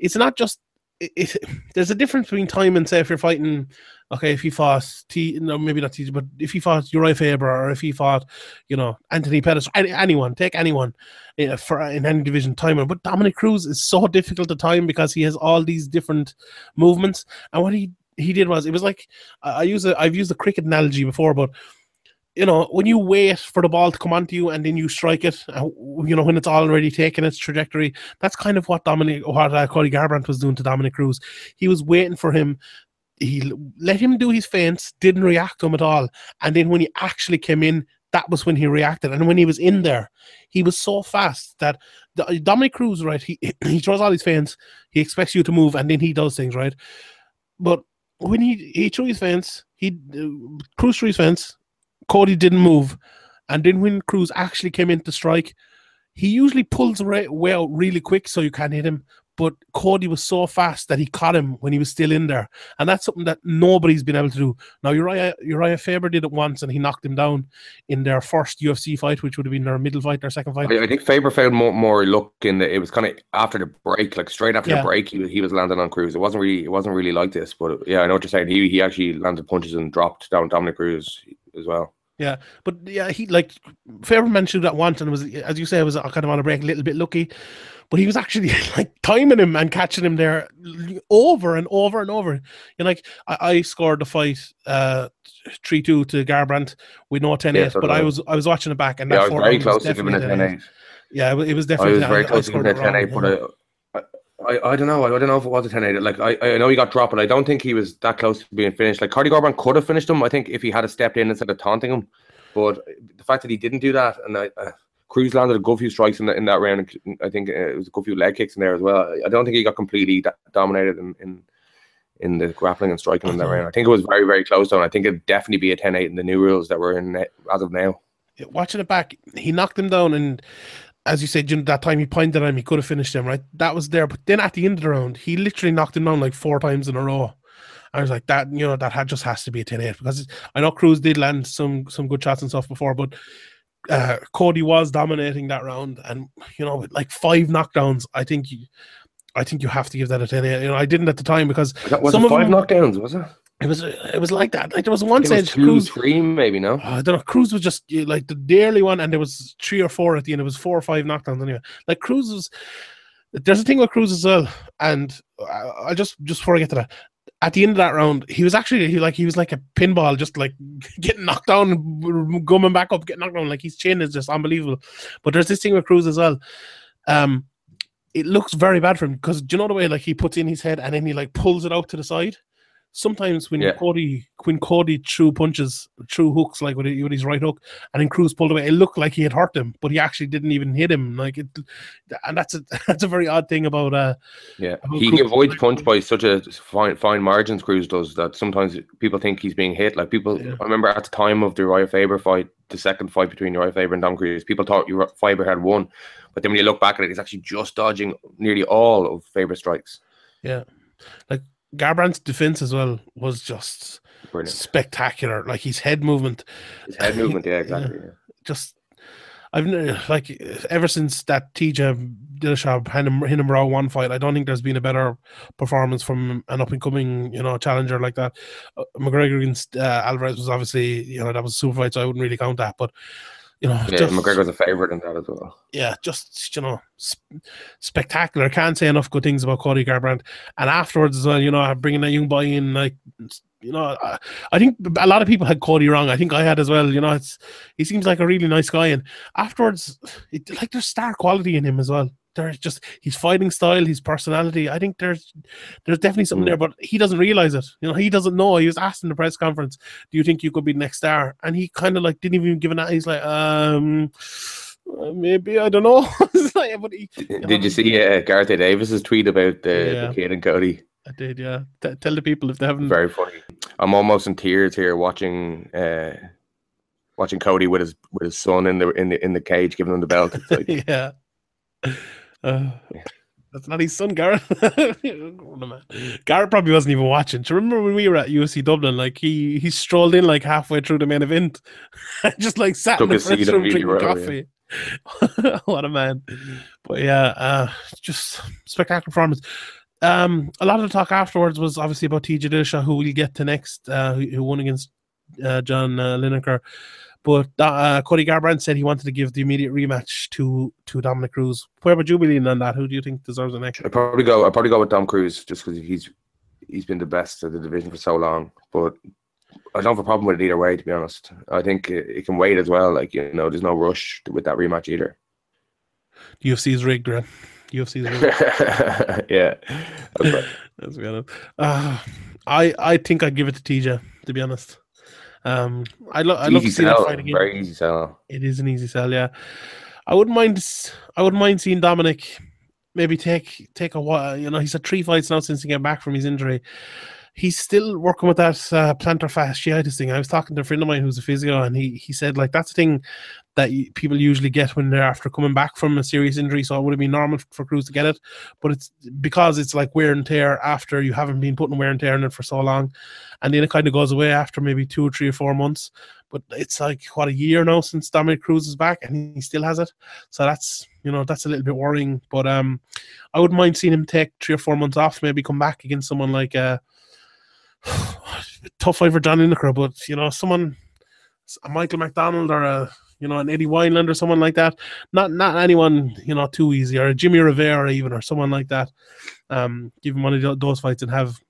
S2: it's not just. It, it, *laughs* there's a difference between time and say if you're fighting, okay, if he fought T, no, maybe not T, but if he fought Uriah Faber or if he fought, you know, Anthony Pettis, any, anyone, take anyone uh, for in any division timer But Dominick Cruz is so *laughs* difficult to time because he has all these different movements, and what he he did was it was like I, I use a I've used the cricket analogy before, but you know when you wait for the ball to come onto you and then you strike it, uh, you know when it's already taken its trajectory. That's kind of what Dominick what uh, Cody Garbrandt was doing to Dominick Cruz. He was waiting for him. He let him do his feints, didn't react to him at all, and then when he actually came in, that was when he reacted. And when he was in there, he was so fast that the, Dominick Cruz, right? He *clears throat* he throws all his feints, he expects you to move, and then he does things, right? But when he he threw his fence, he uh, Cruz threw his fence. Cody didn't move, and then when Cruz actually came in to strike, he usually pulls right, way out really quick so you can't hit him. But Cody was so fast that he caught him when he was still in there, and that's something that nobody's been able to do. Now Uriah Uriah Faber did it once, and he knocked him down in their first UFC fight, which would have been their middle fight, their second fight.
S4: I think Faber found more, more luck in the. It was kind of after the break, like straight after
S2: Yeah.
S4: the break, he, was- he was landing on Cruz. It wasn't really, it wasn't really like this, but yeah, I know what you're saying. He he actually landed punches and dropped down Dominick Cruz as well.
S2: Yeah, but yeah, he like Faber mentioned that once, and was as you say, was kind of on a break, a little bit lucky, but he was actually *laughs* like timing him and catching him there over and over and over. And like I, I scored the fight uh three two to Garbrandt with no 10
S4: Yeah,
S2: 8,
S4: so
S2: but I
S4: I.
S2: was I was watching it back, and
S4: Yeah, I
S2: that
S4: was very close to
S2: definitely
S4: giving it
S2: 10-8. Yeah, it was- definitely.
S4: I was very close to
S2: scored
S4: giving it 10 8, but. I, I, don't know. I I don't know if it was a 10 8. Like, I, I know he got dropped, but I don't think he was that close to being finished. Like, Cody Garbrandt could have finished him, I think, if he had stepped in instead of taunting him. But the fact that he didn't do that, and I, uh, Cruz landed a good few strikes in, the, in that round. and I think uh, it was a good few leg kicks in there as well. I don't think he got completely dominated in, in in the grappling and striking in that round. I think it was very, very close though. I think it'd definitely be a 10 8 in the new rules that were in uh, as of now.
S2: Watching it back, he knocked him down, and as you said, you know, that time he pointed at him, he could have finished him, right? That was there, but then at the end of the round, he literally knocked him down like four times in a row. I was like, that, you know, that had, just has to be a 10 8 because I know Cruz did land some some good shots and stuff before, but uh, Cody was dominating that round, and you know, with like five knockdowns, I think you, I think you have to give that a 10 8. You know, I didn't at the time because
S4: Was, that, was
S2: Some
S4: it
S2: of
S4: five
S2: them-
S4: knockdowns? Was it?
S2: It was it was like that. Like there was one
S4: I think was
S2: stage
S4: two,
S2: Cruz
S4: three, maybe no.
S2: Oh, I don't know. Cruz was just uh, like the, the early one, and there was three or four at the end. It was four or five knockdowns anyway. Like Cruz was. There's a thing with Cruz as well, and I, I just just before I get to that, at the end of that round, he was actually he like he was like a pinball, just like *laughs* getting knocked down, and coming back up, getting knocked down. Like his chin is just unbelievable. But there's this thing with Cruz as well. Um, it looks very bad for him because do you know the way like he puts in his head and then he like pulls it out to the side. Sometimes when
S4: Yeah.
S2: Cody when Cody threw punches, threw hooks like with, his right hook, and then Cruz pulled away, it looked like he had hurt him, but he actually didn't even hit him. Like it, and that's a *laughs* that's a very odd thing about uh
S4: Yeah,
S2: About
S4: he
S2: Cruz-
S4: avoids punch by such a fine fine margins. Cruz does that. Sometimes people think he's being hit. Like people,
S2: Yeah.
S4: I remember at the time of the Uriah Faber fight, the second fight between Uriah Faber and Dom Cruz, people thought Uriah Faber had won, but then when you look back at it, he's actually just dodging nearly all of Faber's strikes.
S2: Garbrandt's defense as well was just
S4: Brilliant.
S2: spectacular. Like his head movement,
S4: His head movement, yeah, exactly. yeah.
S2: just I've like ever since that TJ Dillashaw him raw one fight. I don't think there's been a better performance from an up and coming you know challenger like that. Uh, McGregor against uh, Alvarez was obviously you know that was a super fight, so I wouldn't really count that. But you know,
S4: Yeah,
S2: just,
S4: McGregor's a favorite in that as well.
S2: yeah, just you know, sp- spectacular. Can't say enough good things about Cody Garbrandt. And afterwards as well, you know, bringing that young boy in, like, you know, I, I think a lot of people had Cody wrong. I think I had as well. You know, it's he seems like a really nice guy, and afterwards, it, like there's star quality in him as well. There's just his fighting style, his personality. I think there's there's definitely something
S4: Mm.
S2: there, but he doesn't realize it. You know, he doesn't know. He was asked in the press conference, "Do you think you could be the next star?" And he kind of like didn't even give an. He's like, um. uh, Maybe I don't know. *laughs* Like, he, *laughs*
S4: Did you see uh, Gareth Davies's tweet about the,
S2: Yeah.
S4: the kid and Cody?
S2: I did, yeah. T- tell the people if they haven't.
S4: Very funny. I'm almost in tears here watching uh, watching Cody with his with his son in the in the in the cage giving him the belt. Like, *laughs*
S2: yeah. Uh, that's not his son, Gareth. *laughs* Gareth probably wasn't even watching. Do you remember when we were at UFC Dublin? Like he he strolled in like halfway through the main event, *laughs* just like sat
S4: Took
S2: in the
S4: seat
S2: press room drinking
S4: right, yeah.
S2: coffee. *laughs* what a man! But yeah, uh, just spectacular performance. Um, a lot of the talk afterwards was obviously about TJ Dillashaw, who we'll get to next, uh, who, who won against uh, John uh, Lineker. But uh, Cody Garbrandt said he wanted to give the immediate rematch to to Dominick Cruz. Where would you be leaning on that? Who do you think deserves the next?
S4: I probably go. I probably go with Dom Cruz just because he's he's been the best of the division for so long. But I don't have a problem with it either way. To be honest, I think it, it can wait as well. Like you know, there's no rush with that rematch either.
S2: UFC is rigged, man. UFC is rigged. *laughs*
S4: yeah, that's *laughs* right.
S2: Let's be honest. Uh, I I think I'd give it to TJ. To be honest, um, I lo- I love to see that
S4: sell.
S2: fight again.
S4: Very easy sell.
S2: It is an easy sell, yeah. I wouldn't mind. I wouldn't mind seeing Dominick maybe take take a while. You know, he's had three fights now since he came back from his injury. He's still working with that uh, plantar fasciitis thing. I was talking to a friend of mine who's a physio, and he he said like that's the thing that people usually get when they're after coming back from a serious injury. So it would have been normal for Cruz to get it, but it's because it's like wear and tear after you haven't been putting wear and tear in it for so long, and then it kind of goes away after maybe two or three or four months but it's like what a year now since Dominick Cruz is back and he still has it. So that's you know that's a little bit worrying. But um, I wouldn't mind seeing him take three or four months off, maybe come back against someone like uh, *sighs* tough fight for John but you know someone a Michael McDonald or a you know an Eddie Wineland or someone like that. Not not anyone you know too easy or a Jimmy Rivera even or someone like that. Um, give him one of those fights and have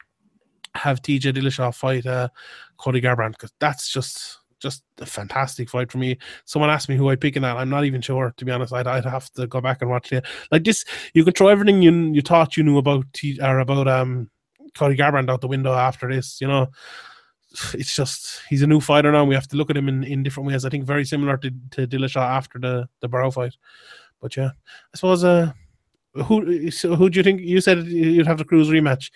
S2: have TJ Dillashaw fight uh, Cody Garbrandt because that's just just a fantastic fight for me. Someone asked me who I'd pick in that. I'm not even sure to be honest. I'd, I'd have to go back and watch it. Like this, you can throw everything you you thought you knew about T, or about um Cody Garbrandt out the window after this. You know, it's just he's a new fighter now. We have to look at him in, in different ways. I think very similar to to Dillashaw after the the Barão fight. But yeah, I suppose uh. Who so who do you think you said you'd have the Cruz rematch?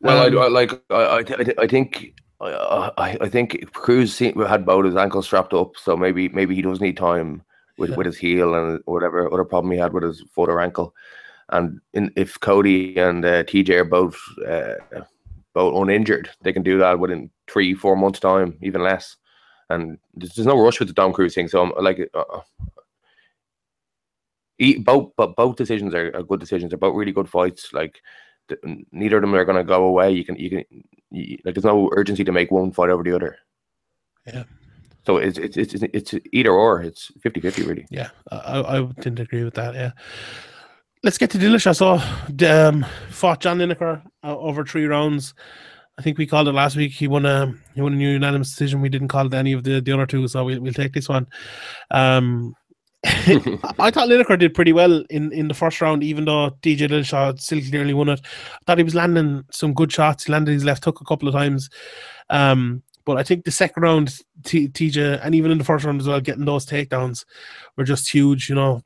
S4: Well,
S2: Um,
S4: I, I like I I, th- I, think I, I I think Cruz had both his ankles strapped up, so maybe maybe he does need time with,
S2: Yeah.
S4: with his heel and whatever other problem he had with his foot or ankle. And in, if Cody and uh, TJ are both uh, both uninjured, they can do that within three four months time, even less. And there's, there's no rush with the Dom Cruz thing, so I'm like. Uh, e- both but both decisions are, are good decisions. They're both really good fights. Like th- neither of them are going to go away. You can you can you, like there's no urgency to make one fight over the other.
S2: Yeah.
S4: So it's it's it's, it's either or. It's 50-50 really.
S2: Yeah, I, I to agree with that. Yeah. Let's get to Dillashaw. So, um, fought John Lineker uh, over three rounds. I think we called it last week. He won a he won a new unanimous decision. We didn't call it any of the, the other two, so we'll, we'll take this one. Um, *laughs* *laughs* I thought Lineker did pretty well in, in the first round, even though TJ Dillashaw still clearly won it. I thought he was landing some good shots. He landed his left hook a couple of times. Um, but I think the second round, T- TJ, and even in the first round as well, getting those takedowns were just huge. You know,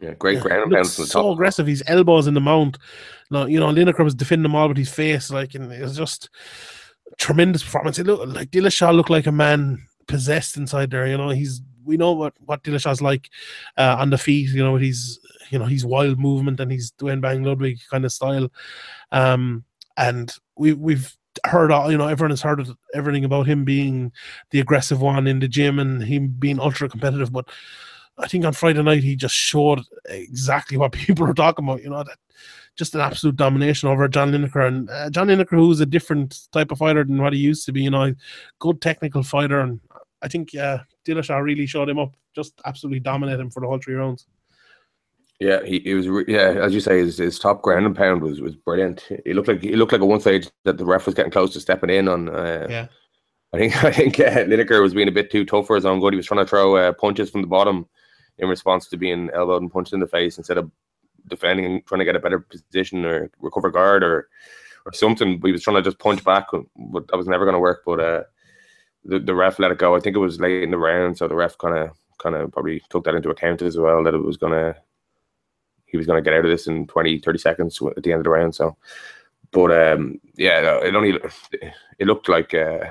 S4: Yeah, great ground
S2: he
S4: pound from the
S2: so aggressive. His elbows in the mount. No, you know, Lineker was defending them all with his face, like, and it was just tremendous performance. It looked like Dillashaw looked like a man possessed inside there. You know, he's we know what what Dillashaw's like uh, on the feet. You know, with his you know his wild movement and his Duane Bang Ludwig kind of style. Um, and we we've heard all you know everyone has heard everything about him being the aggressive one in the gym and him being ultra competitive, but. I think on Friday night he just showed exactly what *laughs* people are talking about. You know that just an absolute domination over John Lineker and uh, John Lineker, who's a different type of fighter than what he used to be. You know, good technical fighter, and I think uh, Dillashaw really showed him up. Just absolutely dominated him for the whole three rounds.
S4: Yeah, he, he was. Re- yeah, as you say, his, his top ground and pound was was brilliant. He looked like he looked like at one stage that the ref was getting close to stepping in on. Uh,
S2: Yeah.
S4: I think *laughs* I think uh, Lineker was being a bit too tough for his own good. He was trying to throw uh, punches from the bottom in response to being elbowed and punched in the face instead of defending and trying to get a better position or recover guard or or something. He was trying to just punch back, but that was never going to work. But uh, the the ref let it go. I think it was late in the round, so the ref kind of kind of probably took that into account as well that it was gonna he was gonna get out of this in 20, 30 seconds at the end of the round. So, but um, yeah, it only it looked like. Uh,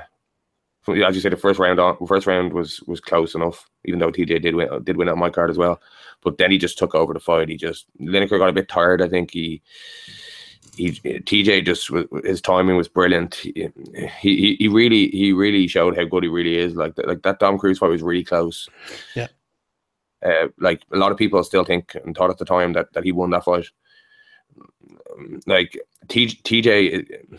S4: as you said, the first round on first round was was close enough, even though TJ did win did win on my card as well. But then he just took over the fight. He just Lineker got a bit tired. I think he he TJ just his timing was brilliant. He, he he really he really showed how good he really is. Like like that Dom Cruz fight was really close.
S2: Yeah.
S4: Uh, like a lot of people still think and thought at the time that, that he won that fight. Like T, TJ,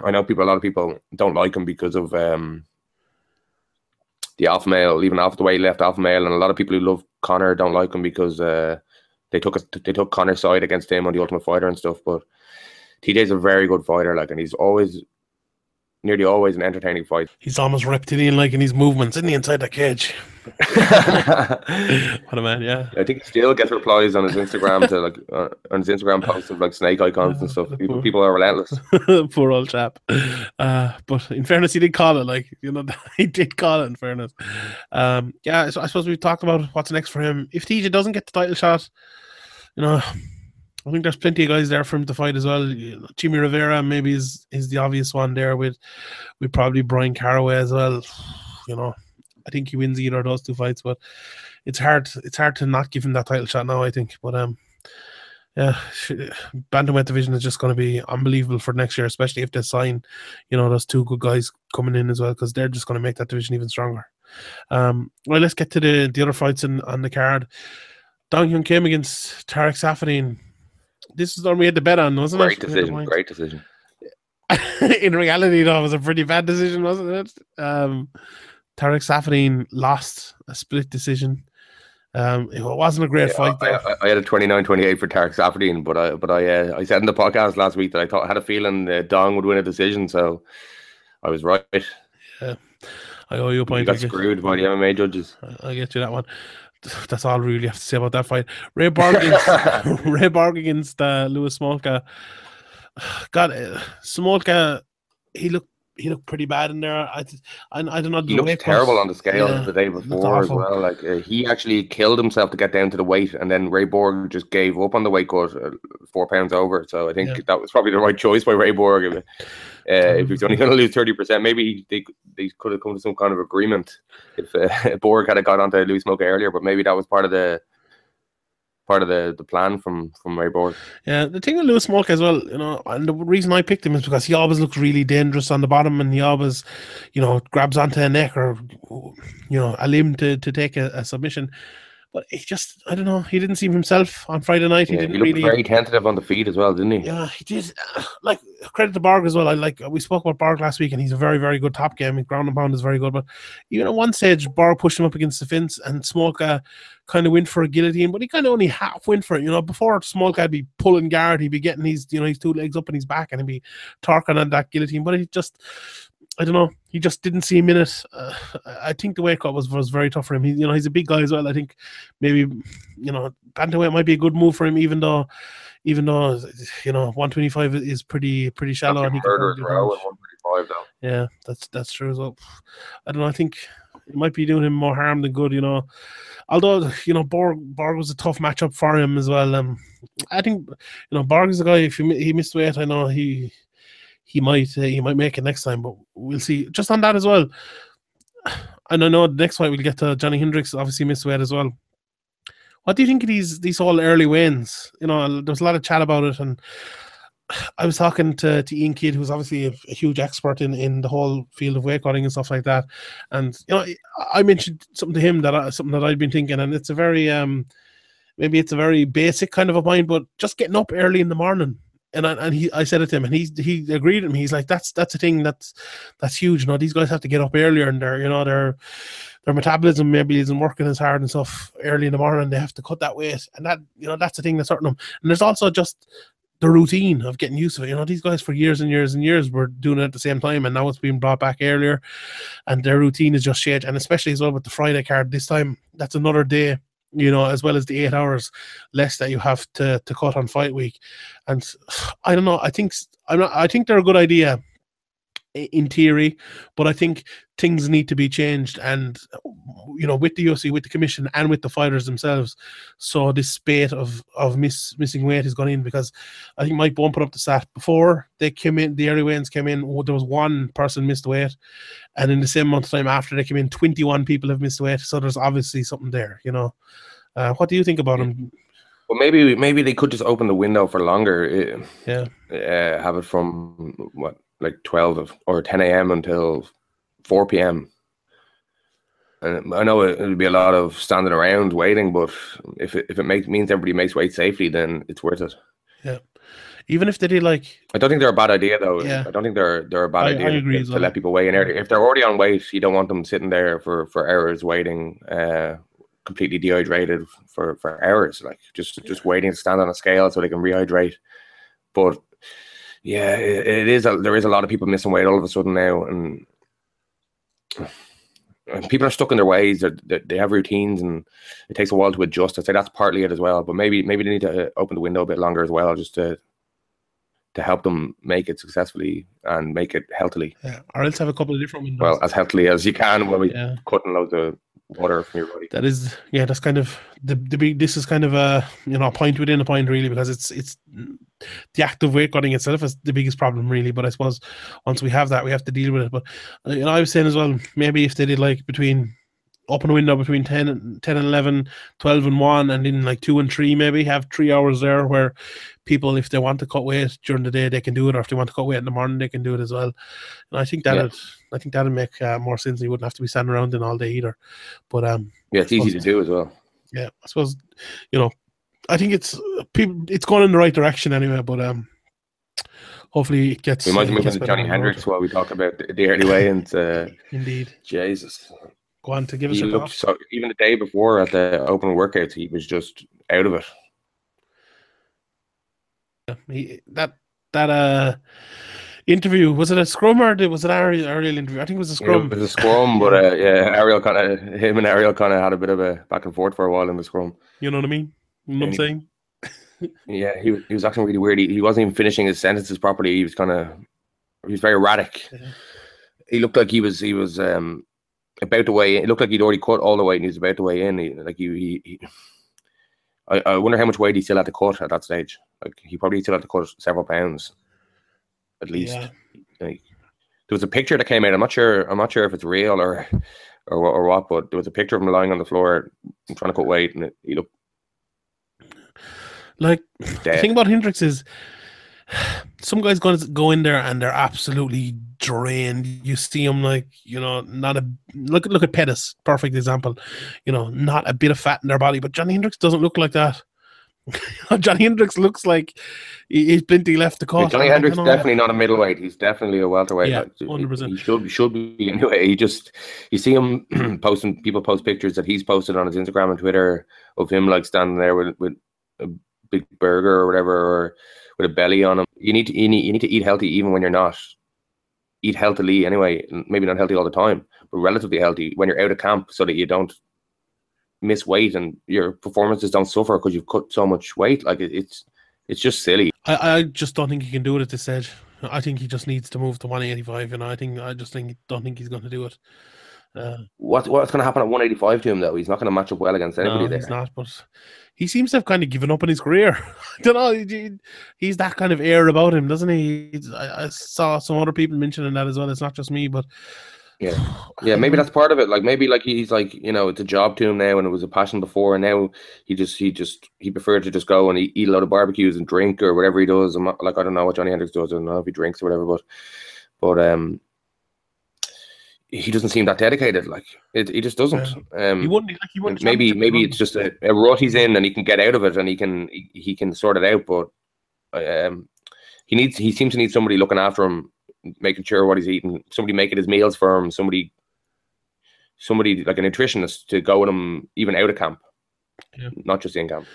S4: I know people. A lot of people don't like him because of um, the alpha male, even after the way he left alpha male, and a lot of people who love Conor don't like him because uh, they took a, they took Conor's side against him on the Ultimate Fighter and stuff. But TJ's a very good fighter, like, and he's always, nearly always, an entertaining fight.
S2: He's almost reptilian like in his movements, isn't he, inside the cage? *laughs* what a man, yeah.
S4: I think he still gets replies on his Instagram to like uh, on his Instagram posts of like snake icons and stuff. People, people are relentless. *laughs*
S2: Poor old chap. Uh, but in fairness, he did call it. Like you know, *laughs* he did call it. In fairness, um, yeah. So I suppose we've talked about what's next for him. If TJ doesn't get the title shot, you know, I think there's plenty of guys there for him to fight as well. Jimmy Rivera maybe is is the obvious one there with with probably Brian Caraway as well. You know, I think he wins either of those two fights, but it's hard. It's hard to not give him that title shot now. I think, but um, yeah, bantamweight division is just going to be unbelievable for next year, especially if they sign, you know, those two good guys coming in as well, because they're just going to make that division even stronger. Um, well, let's get to the the other fights in, on the card. Dong Hyun Kim against Tarec Saffiedine. This is the one we had to bet on, wasn't it?
S4: Great
S2: it?
S4: decision. Great decision. *laughs*
S2: in reality, though, it was a pretty bad decision, wasn't it? Um, Tarec Saffiedine lost a split decision. Um, it wasn't a great
S4: Yeah,
S2: fight.
S4: I, I, I had a 29-28 for Tarec Saffiedine, but I but I uh, I said in the podcast last week that I thought I had a feeling uh, Dong would win a decision, so I was right. Yeah.
S2: I owe you a
S4: You
S2: point.
S4: got screwed by the MMA judges.
S2: I get you that one. That's all we really have to say about that fight. Ray Borg against *laughs* *laughs* Ray Borg against uh, Louis Smolka. *sighs* God, uh, Smolka, he looked he looked pretty bad in there. I I, I don't know.
S4: He looked terrible
S2: cut.
S4: on the scale
S2: Yeah,
S4: the day before as well. Like uh, he actually killed himself to get down to the weight, and then Ray Borg just gave up on the weight cut, uh, four pounds over. So I think
S2: Yeah.
S4: that was probably the right choice by Ray Borg. *laughs* Uh, if he was only going to lose thirty percent, maybe they they could have come to some kind of agreement if uh, *laughs* Borg had got onto Louis Smolka earlier. But maybe that was part of the part of the, the plan from from Ray Borg.
S2: Yeah, the thing with Louis Smolka as well, you know, and the reason I picked him is because he always looks really dangerous on the bottom, and he always, you know, grabs onto a neck or, you know, a limb to to take a, a submission. But he just, I don't know, he didn't seem himself on Friday night. He
S4: Yeah,
S2: didn't
S4: he looked
S2: really.
S4: very tentative on the feet as well, didn't he?
S2: Yeah, he did. *sighs* Like credit to Borg as well. I like we spoke about Borg last week, and he's a very, very good top game. His ground and pound is very good. But even at one stage, Borg pushed him up against the fence, and Smolka uh, kind of went for a guillotine, but he kind of only half went for it. You know, before Smolka would be pulling guard, he'd be getting his, you know, his two legs up in his back, and he'd be torquing on that guillotine. But he just, I don't know. He just didn't seem in it. Uh, I think the weight cut was was very tough for him. He, you know, he's a big guy as well. I think maybe you know bantamweight might be a good move for him, even though even though you know 125 is pretty pretty shallow. And he can
S4: Murder
S2: do
S4: at 135 though.
S2: Yeah, that's that's true as well. I don't know. I think it might be doing him more harm than good. You know, although you know Borg Borg was a tough matchup for him as well. Um, I think you know Borg is a guy. If he he missed weight, I know he he might uh, he might make it next time, but we'll see. Just on that as well. And I know the next fight we'll get to Johnny Hendricks. Obviously missed weight as well. What do you think of these these all early wins? You know, there was a lot of chat about it, and I was talking to, to Ian Kidd, who's obviously a, a huge expert in, in the whole field of cutting and stuff like that. And you know, I mentioned something to him that I, something that I'd been thinking, and it's a very um, maybe it's a very basic kind of a point, but just getting up early in the morning. And I, and he, I said it to him, and he he agreed with me. He's like, that's that's a thing that's that's huge. You know, these guys have to get up earlier, and their you know their their metabolism maybe isn't working as hard and stuff early in the morning. They have to cut that weight, and that you know that's the thing that's hurting them. And there's also just the routine of getting used to it. You know, these guys for years and years and years were doing it at the same time, and now it's being brought back earlier, and their routine is just changed. And especially as well with the Friday card this time, that's another day. You know, as well as the eight hours less that you have to to cut on fight week, and *sighs* I don't know. I think I'm not. I think they're a good idea in theory, but I think things need to be changed. And you know, with the UFC, with the commission, and with the fighters themselves, so this spate of of miss, missing weight has gone in because I think Mike Bohn put up the stat before they came in. The early weigh-ins came in. There was one person missed weight, and in the same month of time after they came in, twenty-one people have missed weight. So there's obviously something there. You know, uh, what do you think about him?
S4: Well, maybe maybe they could just open the window for longer. eh,
S2: Yeah.
S4: Uh, have it from what like 12 of, or 10 a.m. until 4 p.m. And I know it, it'll be a lot of standing around waiting, but if it, if it makes means everybody makes weight safely, then it's worth it. Yeah.
S2: Even if they did like
S4: I don't think they're a bad idea though.
S2: Yeah.
S4: I don't think they're they're a bad
S2: I-
S4: idea
S2: I agree
S4: to, to let people weigh in early. If they're already on weight, you don't want them sitting there for for hours waiting, uh, completely dehydrated for for hours. Like just just waiting to stand on a scale so they can rehydrate. But yeah, it, it is. A, there is a lot of people missing weight all of a sudden now, and. and People are stuck in their ways. They're, they they have routines, and it takes a while to adjust. I say that's partly it as well. But maybe maybe they need to uh, open the window a bit longer as well, just to to help them make it successfully and make it healthily.
S2: yeah, or else have a couple of different windows.
S4: Well, as healthily as you can when we
S2: yeah.
S4: cutting loads of water from your body.
S2: that is yeah that's kind of the the big this is kind of a you know a point within a point really because it's it's the active weight cutting itself is the biggest problem really but i suppose once we have that we have to deal with it but uh, you know i was saying as well maybe if they did like between open window between 10 and 10 and 11 12 and 1 and then like 2 and 3 maybe have 3 hours there where people if they want to cut weight during the day they can do it or if they want to cut weight in the morning they can do it as well and i think that
S4: Yeah.
S2: I think that'd make uh, more sense you wouldn't have to be standing around in all day either but um
S4: Yeah, it's easy to do as well.
S2: yeah, I suppose you know, I think it's people. It's going in the right direction anyway. But um, hopefully it gets.
S4: We might
S2: uh,
S4: move
S2: gets
S4: into
S2: better
S4: Johnny. Hendricks while we talk about the, the early weigh-ins. Uh,
S2: Indeed,
S4: Jesus,
S2: go on to give us
S4: he
S2: your
S4: looked
S2: thoughts.
S4: so. Even the day before at the open workouts, he was just out of it.
S2: He, that that uh interview was it a scrum or was it an Ariel, Ariel interview? I think it was a scrum.
S4: It was a scrum, but uh, yeah, Ariel kind of him and Ariel kind of had a bit of a back and forth for a while in the scrum.
S2: You know what I mean? You know what I'm saying? *laughs*
S4: Yeah, he was- he was acting really weird. He, he wasn't even finishing his sentences properly. He was kind of he was very erratic.
S2: Yeah.
S4: He looked like he was he was um about to weigh in. It looked like he'd already cut all the weight and he was about to weigh in. He, like he, he, he I, I wonder how much weight he still had to cut at that stage. Like he probably still had to cut several pounds, at least.
S2: Yeah.
S4: Like, there was a picture that came out. I'm not sure. I'm not sure if it's real or or what, or what. But there was a picture of him lying on the floor trying to cut weight, and it, he looked
S2: Like the thing about Hendricks is some guys going to go in there and they're absolutely drained. You see them like you know, not a look. Look at Pettis, perfect example. You know, not a bit of fat in their body, but Johnny Hendricks doesn't look like that. *laughs* Johnny Hendricks looks like he- he's plenty left to cut.
S4: Johnny Hendricks
S2: know.
S4: definitely not a middleweight. He's definitely a welterweight.
S2: Yeah,
S4: he-
S2: 100%.
S4: He should should be *laughs* anyway. He just you see him *clears throat* posting people post pictures that he's posted on his Instagram and Twitter of him like standing there with with a big burger or whatever or with a belly on him. You need to you need, you need to eat healthy even when you're not eat healthily anyway. Maybe not healthy all the time, but relatively healthy when you're out of camp, so that you don't miss weight and your performances don't suffer because you've cut so much weight. Like it, it's it's just silly.
S2: I, I just don't think he can do it at this stage. I think he just needs to move to 185, and I think I just think don't think he's going to do it. Uh,
S4: what what's going to happen at 185 to him though? He's not going to match up well against anybody
S2: no,
S4: there.
S2: he's not, but he seems to have kind of given up on his career. *laughs* I don't know. he- He's that kind of air about him, doesn't he? I, I saw some other people mentioning that as well. It's not just me, but
S4: Yeah. *sighs* Yeah, maybe that's part of it. Like maybe like he's like you know it's a job to him now, and it was a passion before, and now he just he just he preferred to just go and eat, eat a lot of barbecues and drink or whatever he does. I'm like I don't know what Johnny Hendricks does. I don't know if he drinks or whatever, but but um he doesn't seem that dedicated. Like it, he just doesn't. Um,
S2: he wouldn't. Like, he wouldn't
S4: maybe maybe it's just a, a rut he's in and he can get out of it and he can he, he can sort it out but um he needs he seems to need somebody looking after him making sure what he's eating somebody making his meals for him somebody somebody like a nutritionist to go with him even out of camp
S2: Yeah.
S4: not just in camp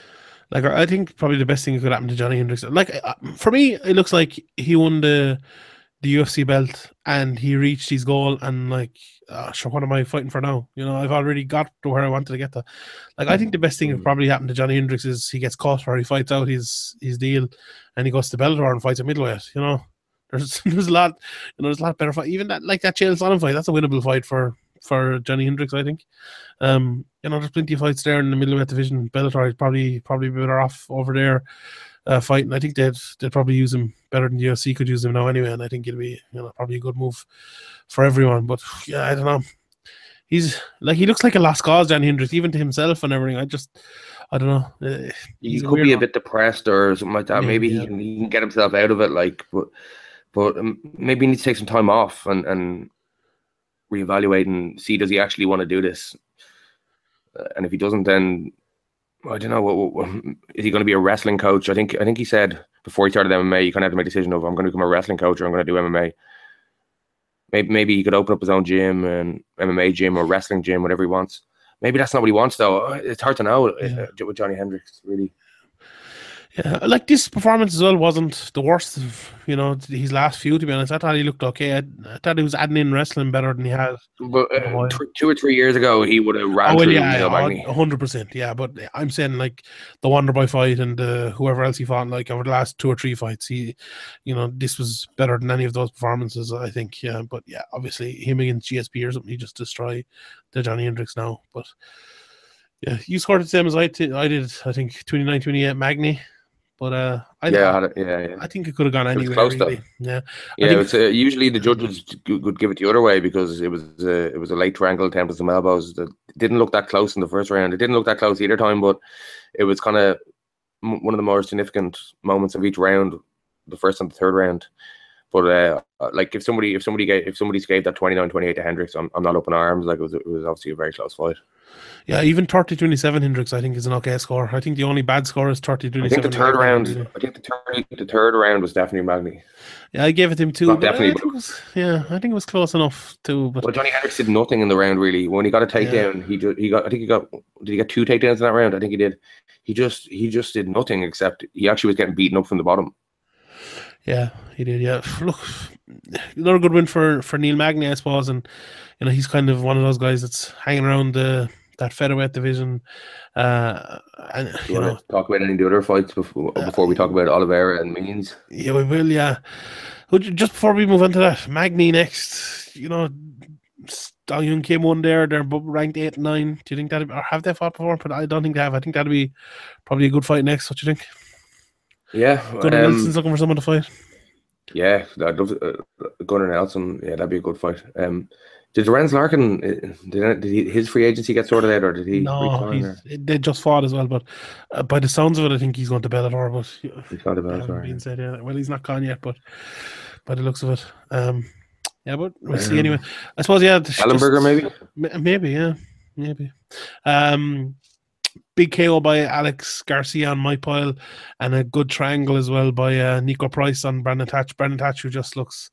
S2: Like I think probably the best thing that could happen to Johnny Hendricks. Like uh, for me, it looks like he won the the UFC belt and he reached his goal. And like, uh, sure, what am I fighting for now? You know, I've already got to where I wanted to get to. Like, I think the best thing that
S4: Mm.
S2: probably happened to Johnny Hendricks is he gets caught or he fights out his his deal, and he goes to Bellator and fights a middleweight. You know, there's *laughs* there's a lot, you know, there's a lot better fight. Even that like that Chael Sonnen fight, that's a winnable fight for for Johnny Hendricks, I think. Um, you know, there's plenty of fights there in the middleweight division. Bellator is probably probably better off over there uh, fighting. I think they'd they'd probably use him better than the UFC could use him now anyway, and I think it'll be you know probably a good move for everyone. But yeah, I don't know. He's like he looks like a lost cause, Johnny Hendricks, even to himself and everything. I just I don't know. Uh,
S4: he could be
S2: weird
S4: a bit depressed or something like that maybe
S2: Maybe, yeah.
S4: he, can, he can get himself out of it like but but um, maybe he needs to take some time off and and reevaluate and see does he actually want to do this Uh, and if he doesn't then I don't know. What, what, what- is he going to be a wrestling coach? I think. I think he said before he started MMA, you kind of have to make a decision of I'm going to become a wrestling coach or I'm going to do MMA. Maybe maybe he could open up his own gym and MMA gym or wrestling gym, whatever he wants. Maybe that's not what he wants, though. Uh, It's hard to know
S2: Yeah.
S4: uh, with Johnny Hendricks, really.
S2: Yeah, like this performance as well wasn't the worst of you know his last few. To be honest, I thought he looked okay. I, I thought he was adding in wrestling better than he has.
S4: But uh,
S2: Oh,
S4: two or three years ago, he would have ran
S2: Oh well,
S4: through
S2: yeah, hundred percent, yeah. But I'm saying like the Wonderboy fight and uh, whoever else he fought, like over the last two or three fights, he, you know, this was better than any of those performances. I think, yeah. But yeah, obviously him against GSP or something, he just destroy the Johnny Hendricks now. But yeah, you scored the same as I ti- I did. I think 29-28 Magny. But uh, I
S4: yeah, I yeah, yeah.
S2: I think it could have gone anywhere.
S4: close, though.
S2: really. Yeah,
S4: Yeah, it's uh, usually the judges would give it the other way because it was uh, it was a late triangle attempt with some elbows that didn't look that close in the first round. It didn't look that close either time, but it was kind of m- one of the more significant moments of each round, the first and the third round. But uh, like if somebody if somebody gave if somebody gave that 29-28 to Hendricks, I'm, I'm not up in arms. Like it was it was obviously a very close fight.
S2: Yeah. Even 30-27 Hendricks, I think, is an okay score. I think the only bad score is 30-27.
S4: I think the third round. I think the third the third round was definitely Magny.
S2: Yeah, I gave it him
S4: two.
S2: But I
S4: definitely,
S2: think it was, yeah, I think it was close enough too. But
S4: Well, Johnny Hendricks did nothing in the round really. When he got a takedown, he ju- he got I think he got did he get two takedowns in that round? I think he did. He just he just did nothing except he actually was getting beaten up from the bottom.
S2: yeah, he did. Yeah, look, another good win for for Neil Magny, I suppose, and you know he's kind of one of those guys that's hanging around the that featherweight division. Uh, and you
S4: you
S2: know,
S4: talk about any of the other fights before before we talk about Oliveira and Means?
S2: yeah, we will. Yeah, just before we move on to that, Magny next. You know, Stallion came one there. They're ranked eight and nine. Do you think that or have they fought before? But I don't think they have. I think that'd be probably a good fight next. What do you think?
S4: Yeah,
S2: Gunnar
S4: um,
S2: Nelson's looking for someone to fight.
S4: yeah, I'd love to, uh, Gunnar Nelson. Yeah, that'd be a good fight. Um, did Lorenz Larkin uh, did, did he, his free agency get sorted out or did he?
S2: No, he's, they just fought as well. But uh, by the sounds of it, I think he's going to Bellator. But yeah,
S4: He's about
S2: hasn't
S4: sorry.
S2: been said yet. Well, he's not gone yet, but by the looks of it, um, yeah. But we'll see
S4: Um,
S2: anyway. I suppose yeah. just-
S4: Ellenberger maybe.
S2: M- Maybe, yeah, maybe. Um, big KO by Alex Garcia on Mike Pyle, and a good triangle as well by uh, Niko Price on Brandon Thatch. Brandon Thatch, who just looks,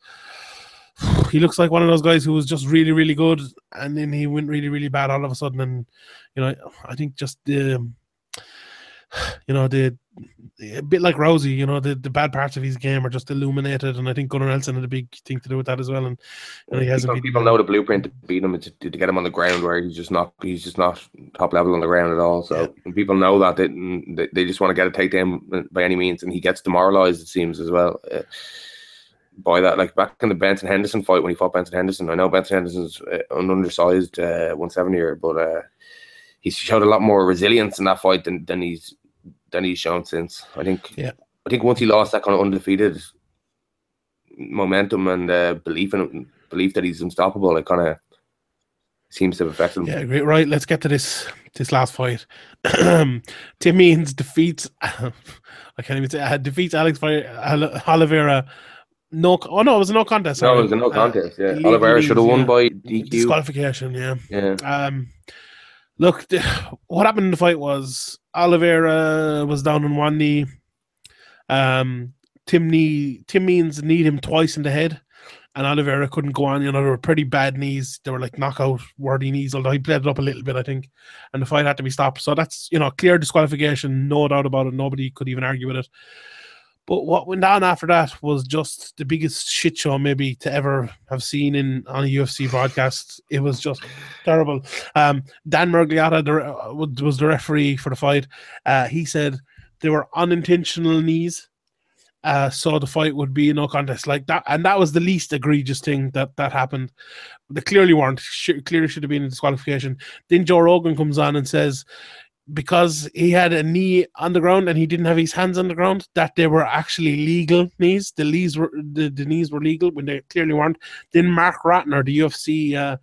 S2: *sighs* he looks like one of those guys who was just really, really good, and then he went really, really bad all of a sudden. And you know, I think just the *sighs* you know, the a bit like Rousey, you know, the, the bad parts of his game are just illuminated, and I think Gunnar Nelson had a big thing to do with that as well. And you know, he hasn't
S4: people, people know the blueprint to beat him to, to get him on the ground where he's just not he's just not top level on the ground at all. So and people know that they, they they just want to get a takedown by any means, and he gets demoralized. It seems as well. Uh, by that, like back in the Benson Henderson fight when he fought Benson Henderson, I know Benson Henderson's uh, an undersized uh, 170er, but uh, he's showed a lot more resilience in that fight than, than he's than he's shown since. I think.
S2: Yeah.
S4: I think once he lost that kind of undefeated momentum and uh, belief in belief that he's unstoppable, it kind of seems to have affected him.
S2: Yeah, great. Right, let's get to this this last fight. *clears throat* Tim Means defeats. *laughs* I can't even say uh, defeats Alex Oliveira. No, oh no, it was a no contest.
S4: No, it was a no
S2: Uh,
S4: contest. yeah,
S2: illegal
S4: Oliveira should have won
S2: yeah.
S4: by DQ.
S2: disqualification. Yeah.
S4: Yeah,
S2: Um, look, what happened in the fight was Oliveira was down on one knee. Um, Tim knee, Tim Means kneed him twice in the head, and Oliveira couldn't go on. You know, they were pretty bad knees. They were like knockout worthy knees, although he bled it up a little bit, I think, and the fight had to be stopped. So that's you know clear disqualification, no doubt about it. Nobody could even argue with it. But what went on after that was just the biggest shit show maybe to ever have seen in on a UFC broadcast. It was just terrible. Um, Dan Miragliotta the, was the referee for the fight. Uh, he said they were unintentional knees, uh, so the fight would be no contest like that, and that was the least egregious thing that that happened. They clearly weren't. Sh- clearly should have been a disqualification. Then Joe Rogan comes on and says because he had a knee on the ground and he didn't have his hands on the ground, that they were actually legal knees. The knees were the, the knees were legal when they clearly weren't. Then Marc Ratner, the UFC uh,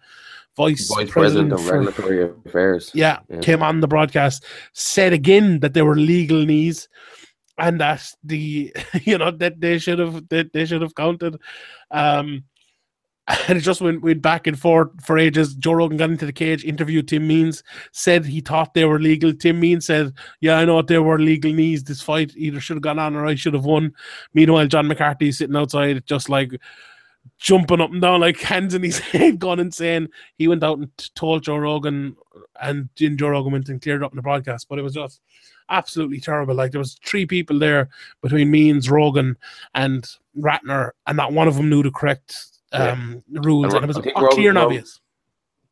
S2: vice,
S4: vice
S2: president,
S4: president of
S2: for-
S4: regulatory affairs.
S2: yeah,
S4: Yeah.
S2: came on the broadcast, said again that they were legal knees, and that the *laughs* you know that they should have that they should have counted. Um, *laughs* and it just went, went back and forth for ages. Joe Rogan got into the cage, interviewed Tim Means, said he thought they were legal. Tim Means said, "Yeah, I know what they were legal knees. This fight either should have gone on or I should have won." Meanwhile, John McCarthy is sitting outside, just like jumping up and down, like *laughs* hands in his head, gone insane. He went out and told Joe Rogan, and then Joe Rogan went and cleared up in the broadcast. But it was just absolutely terrible. Like there was three people there between Means, Rogan, and Ratner, and not one of them knew the correct um, rules,
S4: And
S2: and it was clear and obvious.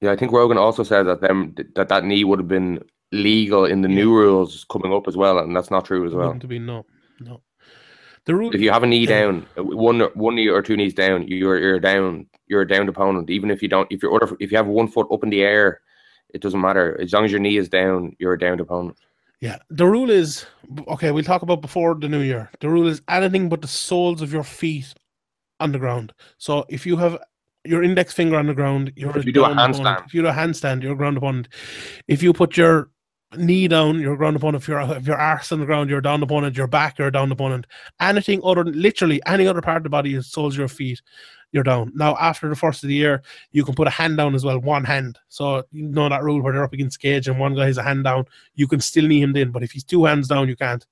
S4: Yeah, I think Rogan also said that them that that knee would have been legal in the new rules coming up as well, and that's not true as well.
S2: Have been no, no. The rule,
S4: If you have a knee
S2: Yeah.
S4: down, uh, one one knee or two knees down, you're you're down. You're a downed opponent. Even if you don't, if you're if you have one foot up in the air, it doesn't matter. As long as your knee is down, you're a downed opponent.
S2: Yeah, the rule is okay. We'll talk about before the new year. The rule is anything but the soles of your feet on the ground. So if you have your index finger on the ground, you're
S4: If you do a
S2: ground opponent.
S4: handstand.
S2: If you do a handstand, you're a ground opponent. If you put your knee down, you're a ground opponent. If your if your arse on the ground, you're down opponent. Your back, you're a down opponent. Anything other, than literally any other part of the body is soles your feet. You're down. Now, after the first of the year, you can put a hand down as well, one hand. So you know that rule where they're up against cage and one guy has a hand down, you can still knee him in. But if he's two hands down, you can't.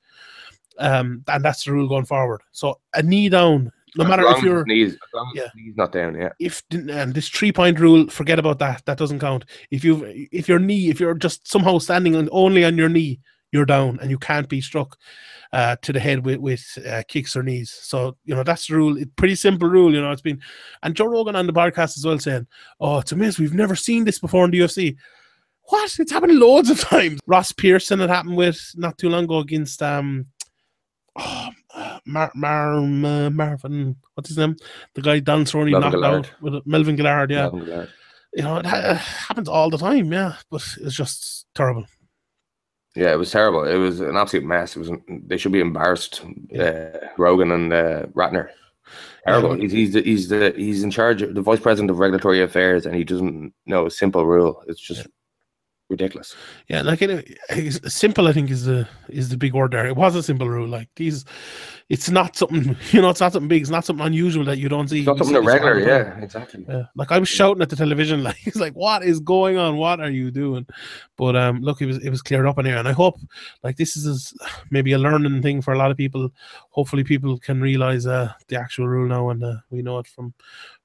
S2: Um, and that's the rule going forward. So a knee down, no matter if you're
S4: knees, as long as
S2: Yeah.
S4: knees not down. Yeah,
S2: if and this three point rule, forget about that. That doesn't count. If you if your knee, if you're just somehow standing on only on your knee, you're down and you can't be struck uh, to the head with with uh, kicks or knees. So you know that's the rule. It's pretty simple rule. You know it's been and Joe Rogan on the podcast as well saying, "Oh, it's amazing. We've never seen this before in the UFC." What? It's happened loads of *laughs* times. Ross Pearson it happened with not too long ago against um. Oh, uh, Mar- Mar- uh, Marvin, what's his name? The guy Dan
S4: Melvin
S2: knocked
S4: Guillard.
S2: out with Melvin Guillard. Yeah,
S4: Melvin Guillard.
S2: you know it ha- happens all the time. Yeah, but it's just terrible.
S4: Yeah, it was terrible. It was an absolute mess. It was. They should be embarrassed. Uh, Rogan and uh, Ratner. Terrible.
S2: Yeah.
S4: He's he's the, he's the he's in charge of the vice president of regulatory affairs, and he doesn't know a simple rule. It's just ridiculous.
S2: Yeah, like it, it's simple. I think is the is the big word there. It was a simple rule. Like these, it's not something *laughs* you know. It's not something big. It's not something unusual that you don't see.
S4: It's not something
S2: see this the time.
S4: Yeah, exactly.
S2: Yeah, like I was shouting at the television, *laughs* like it's like, what is going on? What are you doing? But um, look, it was it was cleared up in here, and I hope like this is *sighs* maybe a learning thing for a lot of people. Hopefully, people can realize uh the actual rule now, and uh, we know it from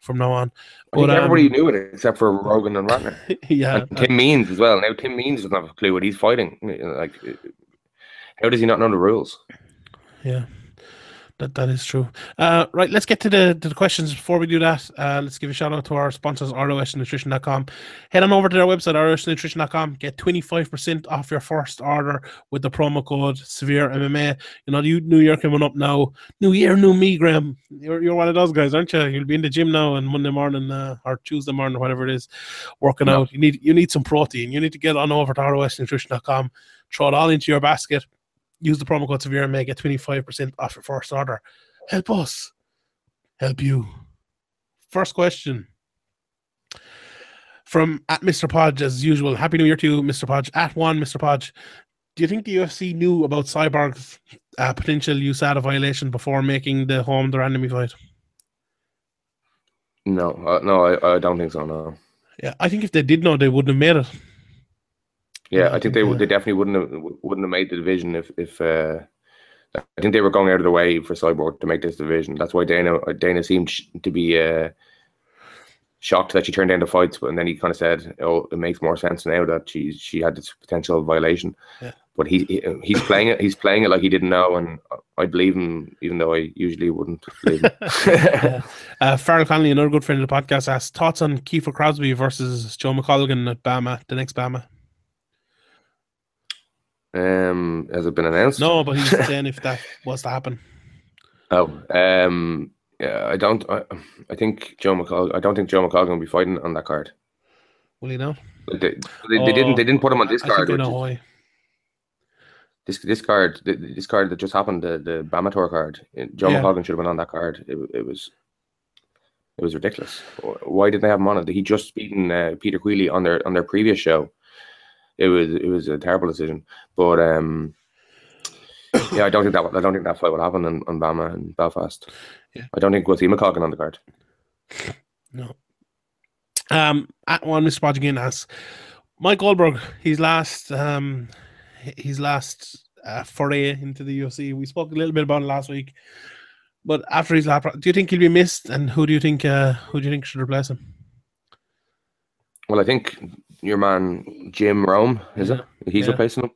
S2: from now on. But, um,
S4: everybody knew it except for Rogan and Ratner. *laughs*
S2: yeah,
S4: and Tim Means as well. Now Tim Means doesn't have a clue what he's fighting. Like how does he not know the rules?
S2: Yeah. That, that is true. Uh, right, let's get to the, to the questions. Before we do that, uh, let's give a shout out to our sponsors, rosnutrition.com. Head on over to their website, rosnutrition.com. Get 25% off your first order with the promo code Severe MMA. You know, you, New Year coming up now. New Year, new me, Graham. You're, you're one of those guys, aren't you? You'll be in the gym now on Monday morning uh, or Tuesday morning whatever it is, working
S4: No.
S2: out. You need you need some protein. You need to get on over to rosnutrition.com, throw it all into your basket use the promo code severe and may get 25% off your first order. Help us. Help you. First question from at Mr. Podge as usual. Happy New Year to you, Mr. Podge. At one, Mr. Podge. Do you think the UFC knew about Cyborg's uh, potential USADA violation before making the Holm de Randamie fight?
S4: No, uh, no, I, I don't think so. No.
S2: Yeah, I think if they did know, they wouldn't have made it.
S4: Yeah,
S2: I
S4: think they
S2: uh,
S4: would. They definitely wouldn't have wouldn't have made the division if if. Uh, I think they were going out of the way for Cyborg to make this division. That's why Dana Dana seemed sh- to be uh, shocked that she turned down the fights, but and then he kind of said, "Oh, it makes more sense now that she she had this potential violation."
S2: Yeah.
S4: But he, he he's playing it. He's playing it like he didn't know, and I believe him, even though I usually wouldn't believe him. *laughs*
S2: Yeah. Uh, Farrell Connolly, another good friend of the podcast, asked thoughts on Kiefer Crosbie versus Joe McColgan at BAMMA, the next BAMMA.
S4: Um, has it been announced?
S2: No, but he's *laughs* saying if that was to happen.
S4: Oh, um, yeah, I don't. I, I think Joe McCall. I don't think Joe McCall will be fighting on that card.
S2: Will he know?
S4: Like, They, they, they didn't. They didn't put him on this
S2: I think
S4: card.
S2: know why.
S4: this this card, this card that just happened, the the BAMMA Tour card. uh, Joe
S2: Yeah.
S4: McColgan should have been on that card. It, it was. It was ridiculous. Why didn't they have him on it? He just beaten uh, Peter Queally on their on their previous show. It was it was a terrible decision, but um, yeah, I don't think that I don't think that fight will happen on, on BAMMA and Belfast.
S2: Yeah.
S4: I don't think we'll see McColgan on the card.
S2: No. Um, at one, Mr. Podge again asks Mike Goldberg, his last, um, his last uh, foray into the UFC. We spoke a little bit about it last week, but after his lap, do you think he'll be missed? And who do you think, uh, who do you think should replace him?
S4: Well, I think your man Jim Rome is it? He's
S2: Yeah.
S4: replacing him.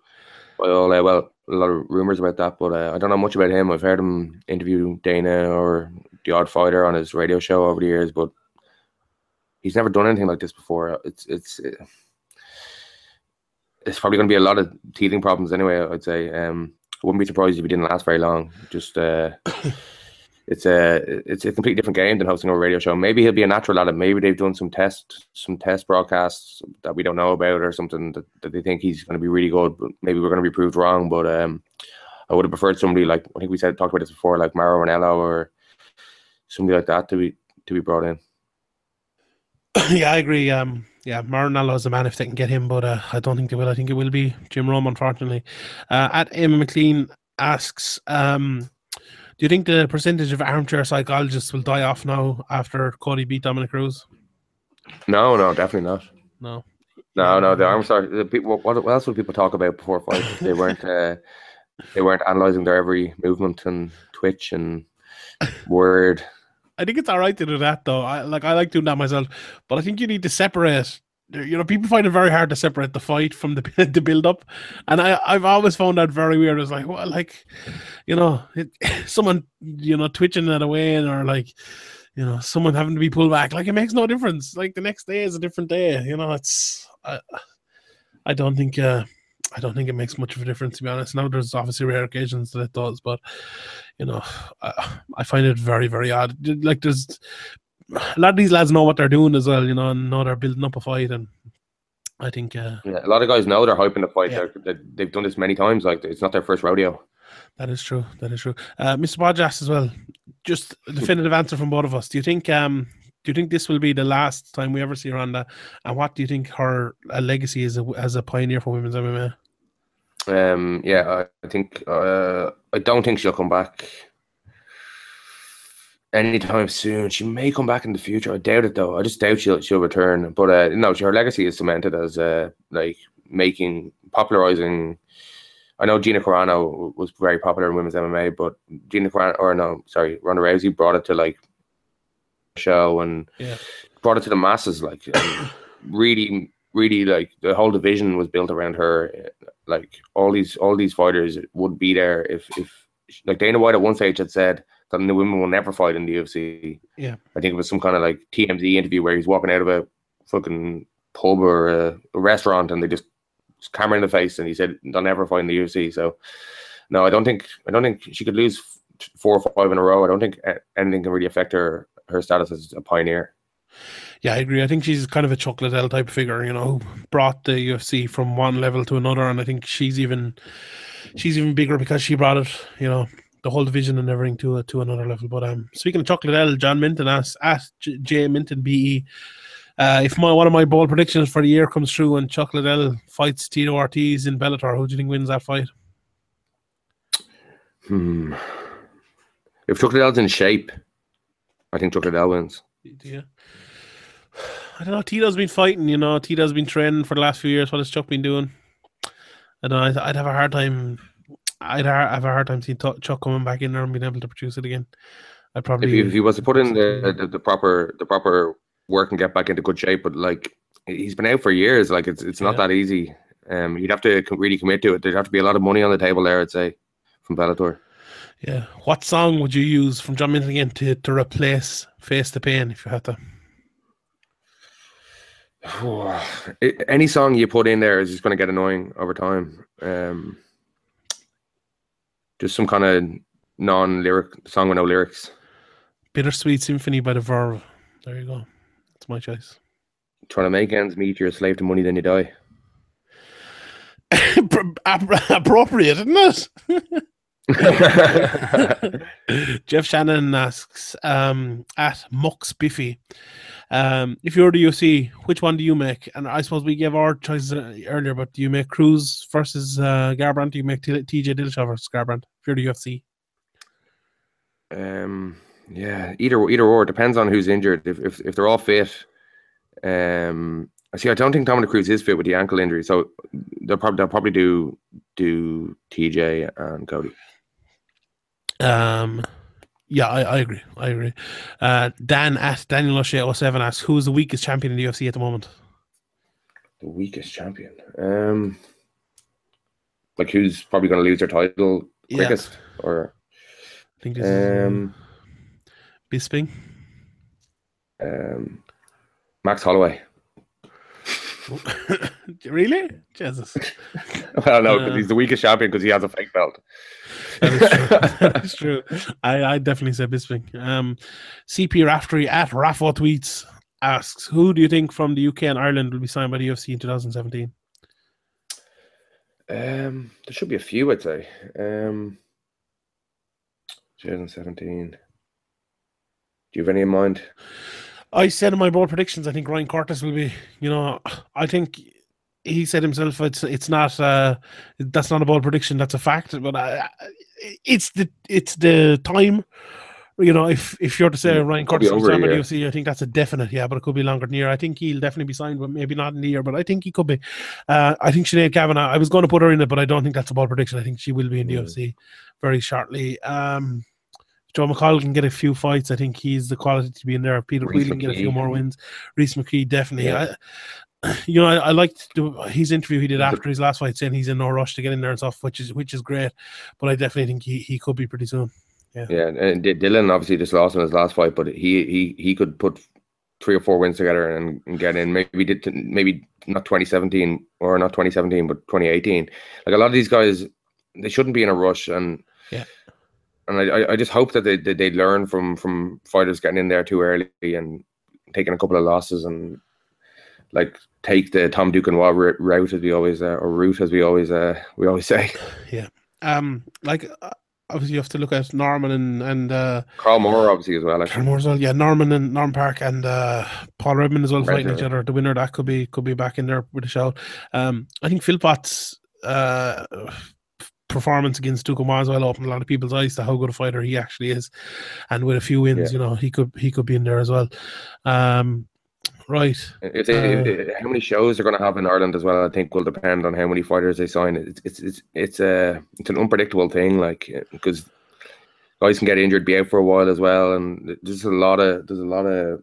S4: Well, uh, well, a lot of rumors about that, but uh, I don't know much about him. I've heard him interview Dana or the Odd Fighter on his radio show over the years, but he's never done anything like this before. It's it's uh, it's probably going to be a lot of teething problems anyway. I'd say. Um, I wouldn't be surprised if he didn't last very long. Just uh, *coughs* it's a it's a completely different game than hosting a radio show. Maybe he'll be a natural at it. Maybe they've done some test some test broadcasts that we don't know about or something that, that they think he's going to be really good. But maybe we're going to be proved wrong. But um, I would have preferred somebody like I think we said talked about this before, like Mauro Ranallo or somebody like that to be to be brought in. *clears throat*
S2: yeah, I agree. Um, yeah, Mauro Ranallo is the man if they can get him, but uh, I don't think they will. I think it will be Jim Rome, unfortunately. Uh, at Emma McLean asks, um, do you think the percentage of armchair psychologists will die off now after Cody beat Dominic Cruz?
S4: No, no, definitely not.
S2: No.
S4: No, no, the arm sorry. The people, what, what else would people talk about before fights? *laughs* They weren't. Uh, they weren't analyzing their every movement and twitch and word.
S2: I think it's all right to do that though. I like I like doing that myself, but I think you need to separate. You know, people find it very hard to separate the fight from the *laughs* the build up, and I I've always found that very weird. It's like, well, like, you know, it, *laughs* someone you know twitching that away, and or like, you know, someone having to be pulled back. Like it makes no difference. Like the next day is a different day. You know, it's I I don't think uh I don't think it makes much of a difference to be honest. Now there's obviously rare occasions that it does, but you know, I, I find it very, very odd. Like there's *sighs* a lot of these lads know what they're doing as well, you know, and know they're building up a fight, and I think uh,
S4: Yeah, a lot of guys know they're hyping the fight.
S2: Yeah.
S4: They're, they, they've done this many times. Like it's not their first rodeo.
S2: that is true. That is true. Uh, Mr. Bodjas as well. Just a definitive answer from both of us. Do you think um do you think this will be the last time we ever see Ronda? And what do you think her uh, legacy is a, as a pioneer for women's MMA?
S4: Um, yeah, I, I think. Uh, I don't think she'll come back anytime soon. She may come back in the future. I doubt it though. I just doubt she'll she'll return. But uh, no, her legacy is cemented as uh, like making popularizing. I know Gina Carano was very popular in women's MMA, but Gina Carano, or no, sorry, Ronda Rousey brought it to like show and
S2: Yeah.
S4: brought it to the masses. Like really, really, like the whole division was built around her. Like all these all these fighters would be there if if like Dana White at one stage had said that the women will never fight in the UFC.
S2: Yeah.
S4: I think it was some kind of like TMZ interview where he's walking out of a fucking pub or a, a restaurant and they just, just camera in the face and he said they'll never fight in the UFC. So no, I don't think I don't think she could lose four or five in a row. I don't think anything can really affect her her status as a pioneer.
S2: Yeah, I agree. I think she's kind of a Chuck Liddell type figure, you know, who brought the UFC from one level to another, and I think she's even she's even bigger because she brought it, you know, the whole division and everything to a, to another level. But um, speaking of Chuck Liddell, John Minton asks at J, J Minton BE. Uh, if my one of my bold predictions for the year comes true and Chuck Liddell fights Tito Ortiz in Bellator, who do you think wins that fight?
S4: Hmm. If Chuck Liddell's in shape, I think Chuck Liddell wins.
S2: Yeah. I don't know. Tito's been fighting, you know. Tito's been training for the last few years. What has Chuck been doing? I don't know. I'd, I'd have a hard time. I'd ha- have a hard time seeing Chuck coming back in there and being able to produce it again. I'd
S4: If
S2: probably.
S4: he, if he was to put in the, the the proper the proper work and get back into good shape, but like he's been out for years, like it's it's not
S2: Yeah.
S4: that easy. Um, you'd have to really commit to it. There'd have to be a lot of money on the table there, I'd say, from Bellator.
S2: yeah. What song would you use from John Minton again to, to replace Face the Pain if you had to? *sighs*
S4: I- Any song you put in there is just going to get annoying over time. Um, just some kind of non-lyric song with no lyrics.
S2: Bittersweet Symphony by the Verve. There you go. That's my choice.
S4: Trying to make ends meet, you're a slave to money, then you die. *laughs*
S2: App- appropriate, isn't it? *laughs* Jeff Shannon asks um, at Mux Biffy, um, if you're the UFC, which one do you make? And I suppose we gave our choices earlier, but do you make Cruz versus uh, Garbrandt? Do you make T- TJ Dillashaw versus Garbrandt? If you're the UFC,
S4: Um, yeah, either either or depends on who's injured. If if, if they're all fit, um, I see. I don't think Dominic Cruz is fit with the ankle injury, so they'll probably they'll probably do do TJ and Cody.
S2: um, yeah, I, I agree. I agree. Uh, Dan at Daniel O'Shea 07 asks, who is the weakest champion in the UFC at the moment?
S4: The weakest champion. Um, like who's probably going to lose their title
S2: Yeah.
S4: quickest, or
S2: I think this is
S4: um,
S2: Bisping.
S4: um, Max Holloway. *laughs*
S2: really? Jesus. *laughs*
S4: Well, no, because
S2: Uh,
S4: he's the weakest champion because he has a fake belt.
S2: That is true. *laughs* that is true. I, I definitely say Bisping. Um, CP Raftery at Raffo Tweets asks, who do you think from the UK and Ireland will be signed by the UFC in 2017?
S4: Um, there should be a few, I'd say. Um, 2017. Do you have any in mind?
S2: I said in my bold predictions, I think Ryan Curtis will be, you know, I think he said himself it's it's not uh that's not a bold prediction, that's a fact, but I, it's the it's the time. You know, if if you're to say Ryan Curtis will
S4: over a
S2: sign by. UFC, I think that's a definite, yeah, but it could be longer than a year. I think he'll definitely be signed, but maybe not in the year, but I think he could be. Uh, I think Sinead Kavanagh, I was going to put her in it, but I don't think that's a bold prediction. I think she will be in the
S4: Mm.
S2: UFC very shortly. Um, Joe McCall can get a few fights. I think he's the quality to be in there. Peter
S4: Reece
S2: Whelan can get a few more wins. Rhys McKee definitely.
S4: Yeah.
S2: I, *clears throat* you know, I, I liked the, his interview he did after his last fight, saying he's in no rush to get in there and stuff, which is which is great. But I definitely think he, he could be pretty soon.
S4: Yeah, and D- Dylan obviously just lost in his last fight, but he he he could put three or four wins together and, and get in. Maybe did maybe not 2017 or not 2017, but 2018. Like a lot of these guys, they shouldn't be in a rush, and
S2: Yeah.
S4: and I I- just hope that they that they learn from from fighters getting in there too early and taking a couple of losses and like take the Tom Duquesnoy ru- route as we always uh, or route as we always uh we always say. *laughs* Yeah.
S2: Um, like uh, obviously you have to look at Norman and and uh,
S4: Carl Moore obviously as well. Actually.
S2: Carl Moore as well. Yeah, Norman and Norman Parke and uh, Paul Redmond as well
S4: Right,
S2: fighting each other. The winner that could be could be back in there with a shout. Um, I think Philpott's uh performance against Duquesnoy as well opened a lot of people's eyes to how good a fighter he actually is, and with a few wins,
S4: Yeah.
S2: you know, he could he could be in there as well. Um, right.
S4: If they,
S2: Uh,
S4: if- how many shows they're going to have in Ireland as well, I think will depend on how many fighters they sign. It's it's it's it's a it's an unpredictable thing, like because guys can get injured, be out for a while as well, and there's a lot of there's a lot of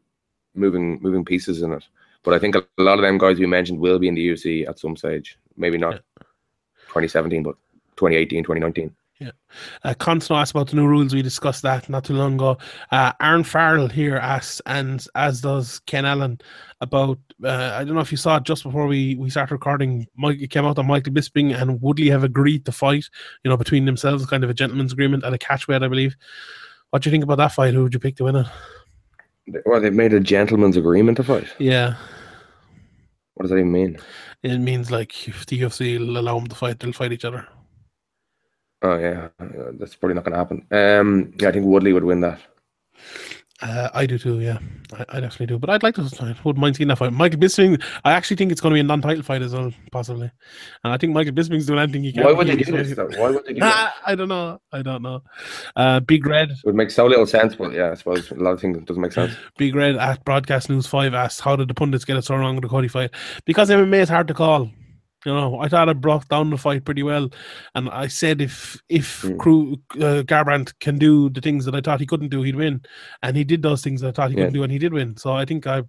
S4: moving moving pieces in it. But I think a lot of them guys we mentioned will be in the UFC at some stage. Maybe not 2017, but 2018, 2019.
S2: Uh, Constantine asked about the new rules. We discussed that not too long ago. Uh, Aaron Farrell here asks, and as does Ken Allen, about uh, I don't know if you saw it just before we, we started recording. Mike it came out that Michael Bisping and Woodley have agreed to fight. You know, between themselves, kind of a gentleman's agreement and a catch weight, I believe. What do you think about that fight? Who would you pick to win it?
S4: Well, they've made a gentleman's agreement to fight.
S2: Yeah,
S4: What does that even mean?
S2: it means like if the UFC will allow them to fight, they'll fight each other.
S4: Oh yeah, that's probably not going to happen. Um, yeah, I think Woodley would win that.
S2: Uh, I do too, yeah. I, I definitely do. But I'd like to I wouldn't mind seeing that fight. Michael Bisping, I actually think it's going to be a non title fight as well, possibly. And I think Michael Bisping's doing anything he can.
S4: Why would they do this? Though? Why would they do *laughs* that?
S2: Ah, I don't know. I don't know. Uh, Big Red,
S4: It would make so little sense, but yeah, I suppose a lot of things doesn't make sense. *laughs*
S2: Big Red at Broadcast News 5 asked, How did the pundits get it so wrong with the Cody fight? Because MMA is hard to call. You know, I thought I brought down the fight pretty well, and I said if if
S4: Mm.
S2: Crew uh, Garbrandt can do the things that I thought he couldn't do, he'd win, and he did those things that I thought he
S4: Yeah.
S2: couldn't do, and he did win. So I think I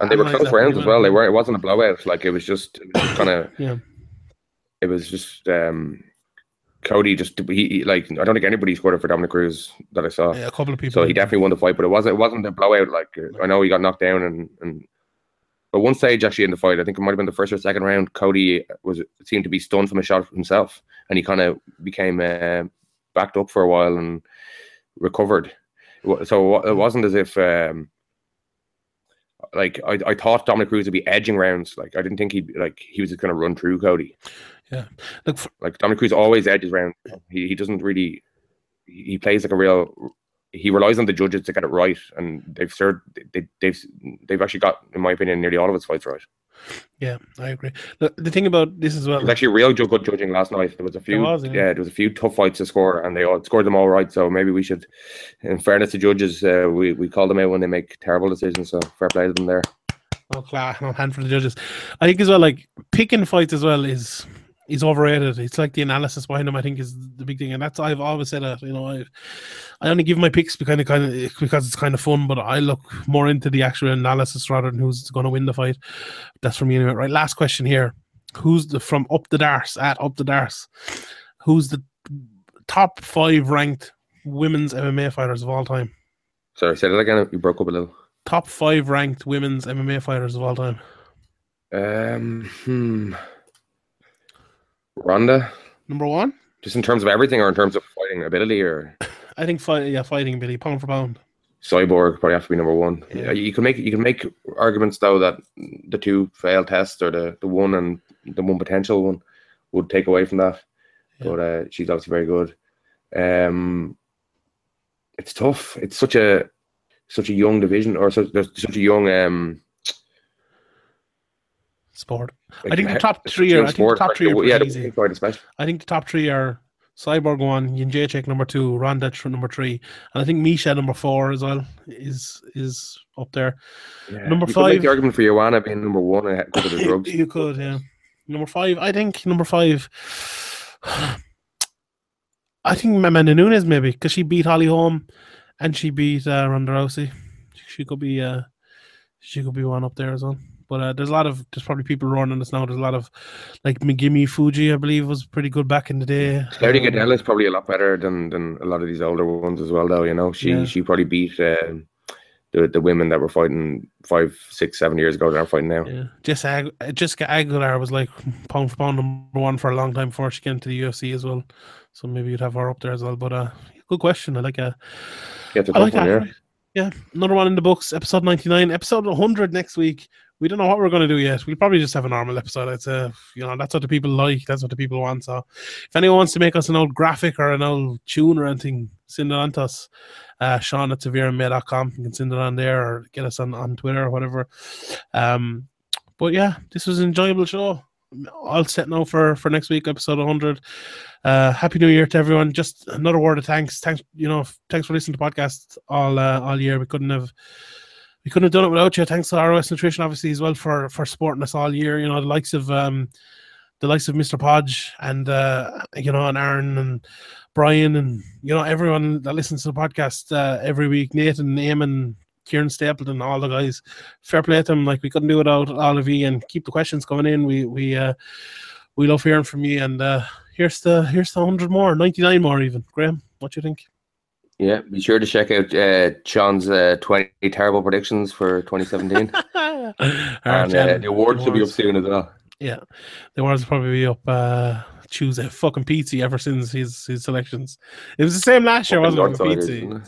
S4: And they were close rounds as well. They were. It wasn't a blowout. Like it was just, it was just kind of. *laughs*
S2: Yeah.
S4: It was just um, Cody. Just he, he like I don't think anybody scored it for Dominic Cruz that I saw.
S2: Yeah, a couple of people.
S4: So he definitely won the fight, but it wasn't. It wasn't a blowout. Like I know he got knocked down and and. But one stage actually in the fight, I think it might have been the first or second round. Cody was seemed to be stunned from a shot himself, and he kind of became uh, backed up for a while and recovered. So it wasn't as if um, like I, I thought Dominic Cruz would be edging rounds. Like I didn't think he'd like he was just going to run through Cody.
S2: Yeah, look, f-
S4: Like Dominic Cruz always edges round. He he doesn't really. He he plays like a real. He relies on the judges to get it right, and they've served. They, they've they've actually got, in my opinion, nearly all of his fights right.
S2: yeah, I agree. Look, the thing about this as
S4: It
S2: well,
S4: was actually real good judging last night. There was a few,
S2: was, yeah.
S4: yeah. there was a few tough fights to score, and they all scored them all right. So maybe we should, in fairness to judges, uh, we we call them out when they make terrible decisions. So fair play to them there.
S2: no class, no hand for the judges. I think as well, like picking fights as well is is overrated. It's like the analysis behind him, I think is the big thing, and that's I've always said that. You know, I I only give my picks because of kind of because it's kind of fun, but I look more into the actual analysis rather than who's going to win the fight. That's from me anyway. Right, last question here: Who's the from up the Dars at up the Dars? Who's the top five ranked women's MMA fighters of all time?
S4: Sorry, say that again. You broke up a little.
S2: Top five ranked women's MMA fighters of all time.
S4: Um, hmm. Ronda,
S2: Number one,
S4: just in terms of everything, or in terms of fighting ability, or *sighs*
S2: I think fight. Yeah, fighting Billy, pound for pound.
S4: Cyborg probably have to be number one.
S2: Yeah.
S4: Yeah. You can make you can make arguments though that the two failed tests or the the one and the one potential one would take away from that.
S2: Yeah.
S4: But uh, she's obviously very good. Um, it's tough. It's such a such a young division, or such there's such a young um.
S2: Sport.
S4: like,
S2: I think the top three are- I think the top three are
S4: yeah,
S2: easy.
S4: women's side especially.
S2: I think the top three are Cyborg one, Jędrzejczyk number two, Ronda number three, and I think Miesha number four as well is is up there.
S4: Yeah.
S2: Number
S4: you could make
S2: five-
S4: the argument for Joanna being number one because of the *laughs* drugs.
S2: you could, yeah. Number five, I think number five. *sighs* I think Amanda Nunes maybe because she beat Holly Holm, and she beat uh, Ronda Rousey. She could be uh, she could be one up there as well. But uh, there's a lot of there's probably people running this now. There's a lot of like Megumi Fujii, I believe, was pretty good back in the day.
S4: Claudia
S2: Um,
S4: Gadelha is probably a lot better than than a lot of these older ones as well. Though you know, she
S2: Yeah.
S4: she probably beat uh, the the women that were fighting five, six, seven years ago that are fighting now.
S2: Yeah, Jessica, Ag- Jessica Aguilar was like pound for pound number one for a long time before she came to the UFC as well. So maybe you'd have her up there as well. But uh, good question. I like
S4: Yeah, a
S2: I like
S4: tough
S2: that.
S4: one,
S2: right? Yeah, another one in the books. Episode ninety nine, episode one hundred next week. We don't know what we're going to do yet. We'll probably just have a normal episode. It's a, you know, that's what the people like. That's what the people want. So, if anyone wants to make us an old graphic or an old tune or anything, send it on to us. Uh, Sean at severemma.com. You can send it on there or get us on, on Twitter or whatever. Um, but yeah, this was an enjoyable show. All set now for for next week, episode 100. Uh, Happy New Year to everyone. Just another word of thanks. Thanks, you know, thanks for listening to podcasts all uh, all year. We couldn't have we couldn't have done it without you. Thanks to ROS Nutrition, obviously, as well for for supporting us all year. You know, the likes of um, the likes of Mr. Podge and uh, you know, and Aaron and Brian and you know everyone that listens to the podcast uh, every week. Nathan, Eamon, Kieran Stapleton, all the guys. Fair play to them. Like we couldn't do it without all of you. And keep the questions coming in. We we uh, we love hearing from you. And uh, here's the here's the hundred more, ninety nine more even. Graham, what do you think?
S4: Yeah, be sure to check out uh, Sean's uh, 20 terrible predictions for 2017. *laughs* And uh, the awards will be up soon as well.
S2: Yeah, the awards will probably be up uh, Tuesday. Fucking Pizza ever since his his selections. It was the same last year,
S4: Fucking
S2: wasn't it?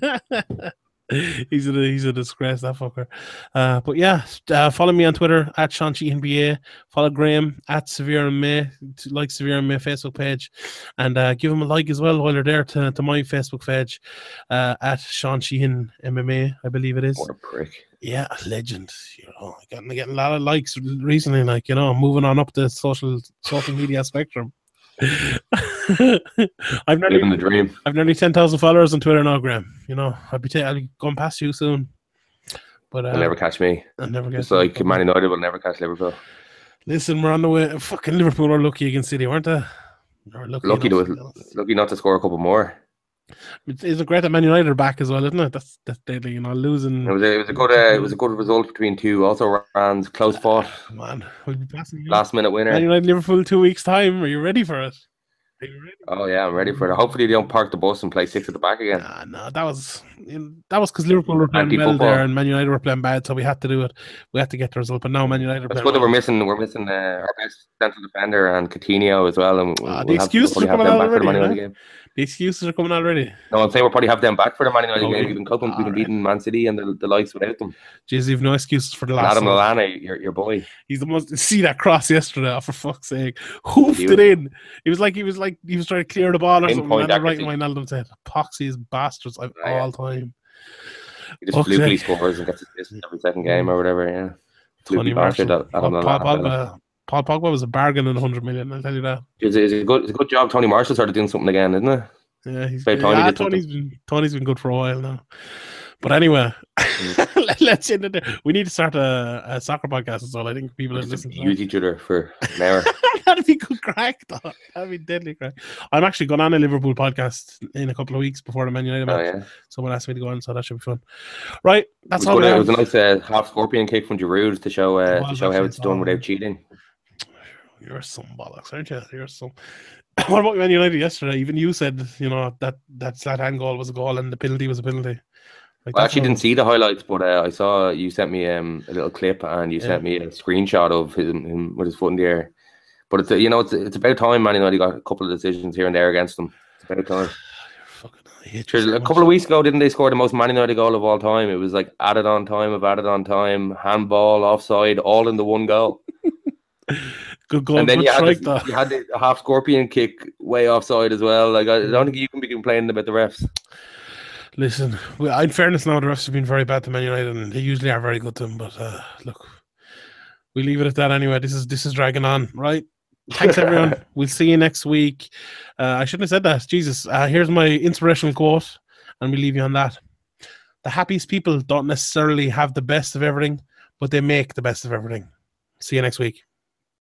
S2: Pizza. *laughs* *laughs* he's a he's a disgrace that fucker. Uh, but yeah, uh, follow me on Twitter at Sean Sheehan BA. Follow Graham at Severe MMA. Like Severe MMA Facebook page, and uh, give him a like as well while you're there to, to my Facebook page uh, at Sean Sheehan MMA. I believe it is.
S4: What a prick.
S2: Yeah, a legend. You know, getting getting a lot of likes recently. Like you know, moving on up the social social media spectrum. *laughs* I've
S4: Living
S2: nearly
S4: the dream.
S2: I've nearly ten thousand followers on Twitter now, Graham. You know, I'll be ta- I'll be going past you soon. But uh,
S4: They'll never catch me.
S2: I'll never get
S4: It's like Man United will never catch Liverpool.
S2: Listen, we're on the way. Fucking Liverpool are lucky against City, weren't they? Were lucky,
S4: Lucky to lucky not to score a couple more.
S2: It's, it's a great that Man United are back as well, isn't it? That's that's deadly. You know, losing.
S4: It was a, it was a good uh, it was a good result between two also rounds, close fought,
S2: man. We'll be passing you.
S4: last minute winner. Man.
S2: United Liverpool two weeks time. Are you ready for it? Ready?
S4: Oh yeah, I'm ready for it. Hopefully they don't park the bus and play six at the back again.
S2: Nah, no, that was you know, that was because Liverpool were playing well there and Man United were playing bad, so we had to do it. We had to get the result. But now Man United are playing
S4: good that we're missing we're missing uh, our best central defender and Coutinho as well, and we'll,
S2: Ah, the
S4: we'll we'll
S2: are coming
S4: have them back for the Man
S2: already,
S4: United game.
S2: The excuses are coming already.
S4: No, I'm saying we'll probably have them back for the Man United
S2: Oh,
S4: game. We've been coping, we've been beating Man City and the, the likes without them.
S2: Jeez, you've no excuses for the last.
S4: Adam. Lallana, your your boy.
S2: He's the most. See that cross yesterday? Oh, for fuck's sake! Hoofed it in. It was like he was like he was trying to clear the ball or something. And right in my said, "Poxy is bastards of
S4: oh, yeah.
S2: all time."
S4: He just flukily scores and gets assists every second game or whatever. Yeah, Fluky Martial. Adam
S2: Paul, Paul
S4: Lallana.
S2: Pogba. Paul Pogba was a bargain in 100 million. I'll tell you that.
S4: It's a, it's a good it's a good job. Tony Martial started doing something again, isn't it?
S2: Yeah, he's
S4: Tony
S2: yeah, Tony's been Tony's been good for a while now. But anyway, *laughs* let, let's end it there. We need to start a, a soccer podcast as well. I think people are listening. to
S4: use each other for an hour.
S2: that. *laughs* That'd be good crack, though. That'd be deadly crack. I'm actually going on a Liverpool podcast in a couple of weeks before the Man United
S4: oh
S2: match.
S4: yeah,
S2: Someone asked me to go on, so that should be fun. Right, that's all.
S4: was,
S2: we
S4: good. it was a nice uh, half scorpion kick from Giroud to show uh, to show how it's done
S2: oh.
S4: without cheating.
S2: You're some bollocks, aren't you? You're some. *coughs* what about Man United yesterday? Even you said, you know, that that Zlatan goal was a goal and the penalty was a penalty. Like,
S4: I actually didn't see the highlights, but uh, I saw you sent me um, a little clip and you
S2: Yeah.
S4: sent me a screenshot of him, him with his foot in the air. But it's uh, you know it's it's about time Man United got a couple of decisions here and there against them. It's about time. *sighs*
S2: Fucking, I hate
S4: Sure,
S2: so
S4: a couple of weeks ago, didn't they score the most Man United goal of all time? It was like added on time of added on time, handball, offside, all in the one goal. *laughs*
S2: Good goal,
S4: and then you had,
S2: strike,
S4: the, you had the half scorpion kick way offside as well. Like I don't think you can be complaining about the refs.
S2: Listen, well, in fairness, now the refs have been very bad to Man United, and they usually are very good to them. But uh, look, we leave it at that anyway. This is this is dragging on, right? Thanks everyone. *laughs* we'll see you next week. Uh, I shouldn't have said that. Jesus, uh, here's my inspirational quote, and we leave you on that. The happiest people don't necessarily have the best of everything, but they make the best of everything. See you next week.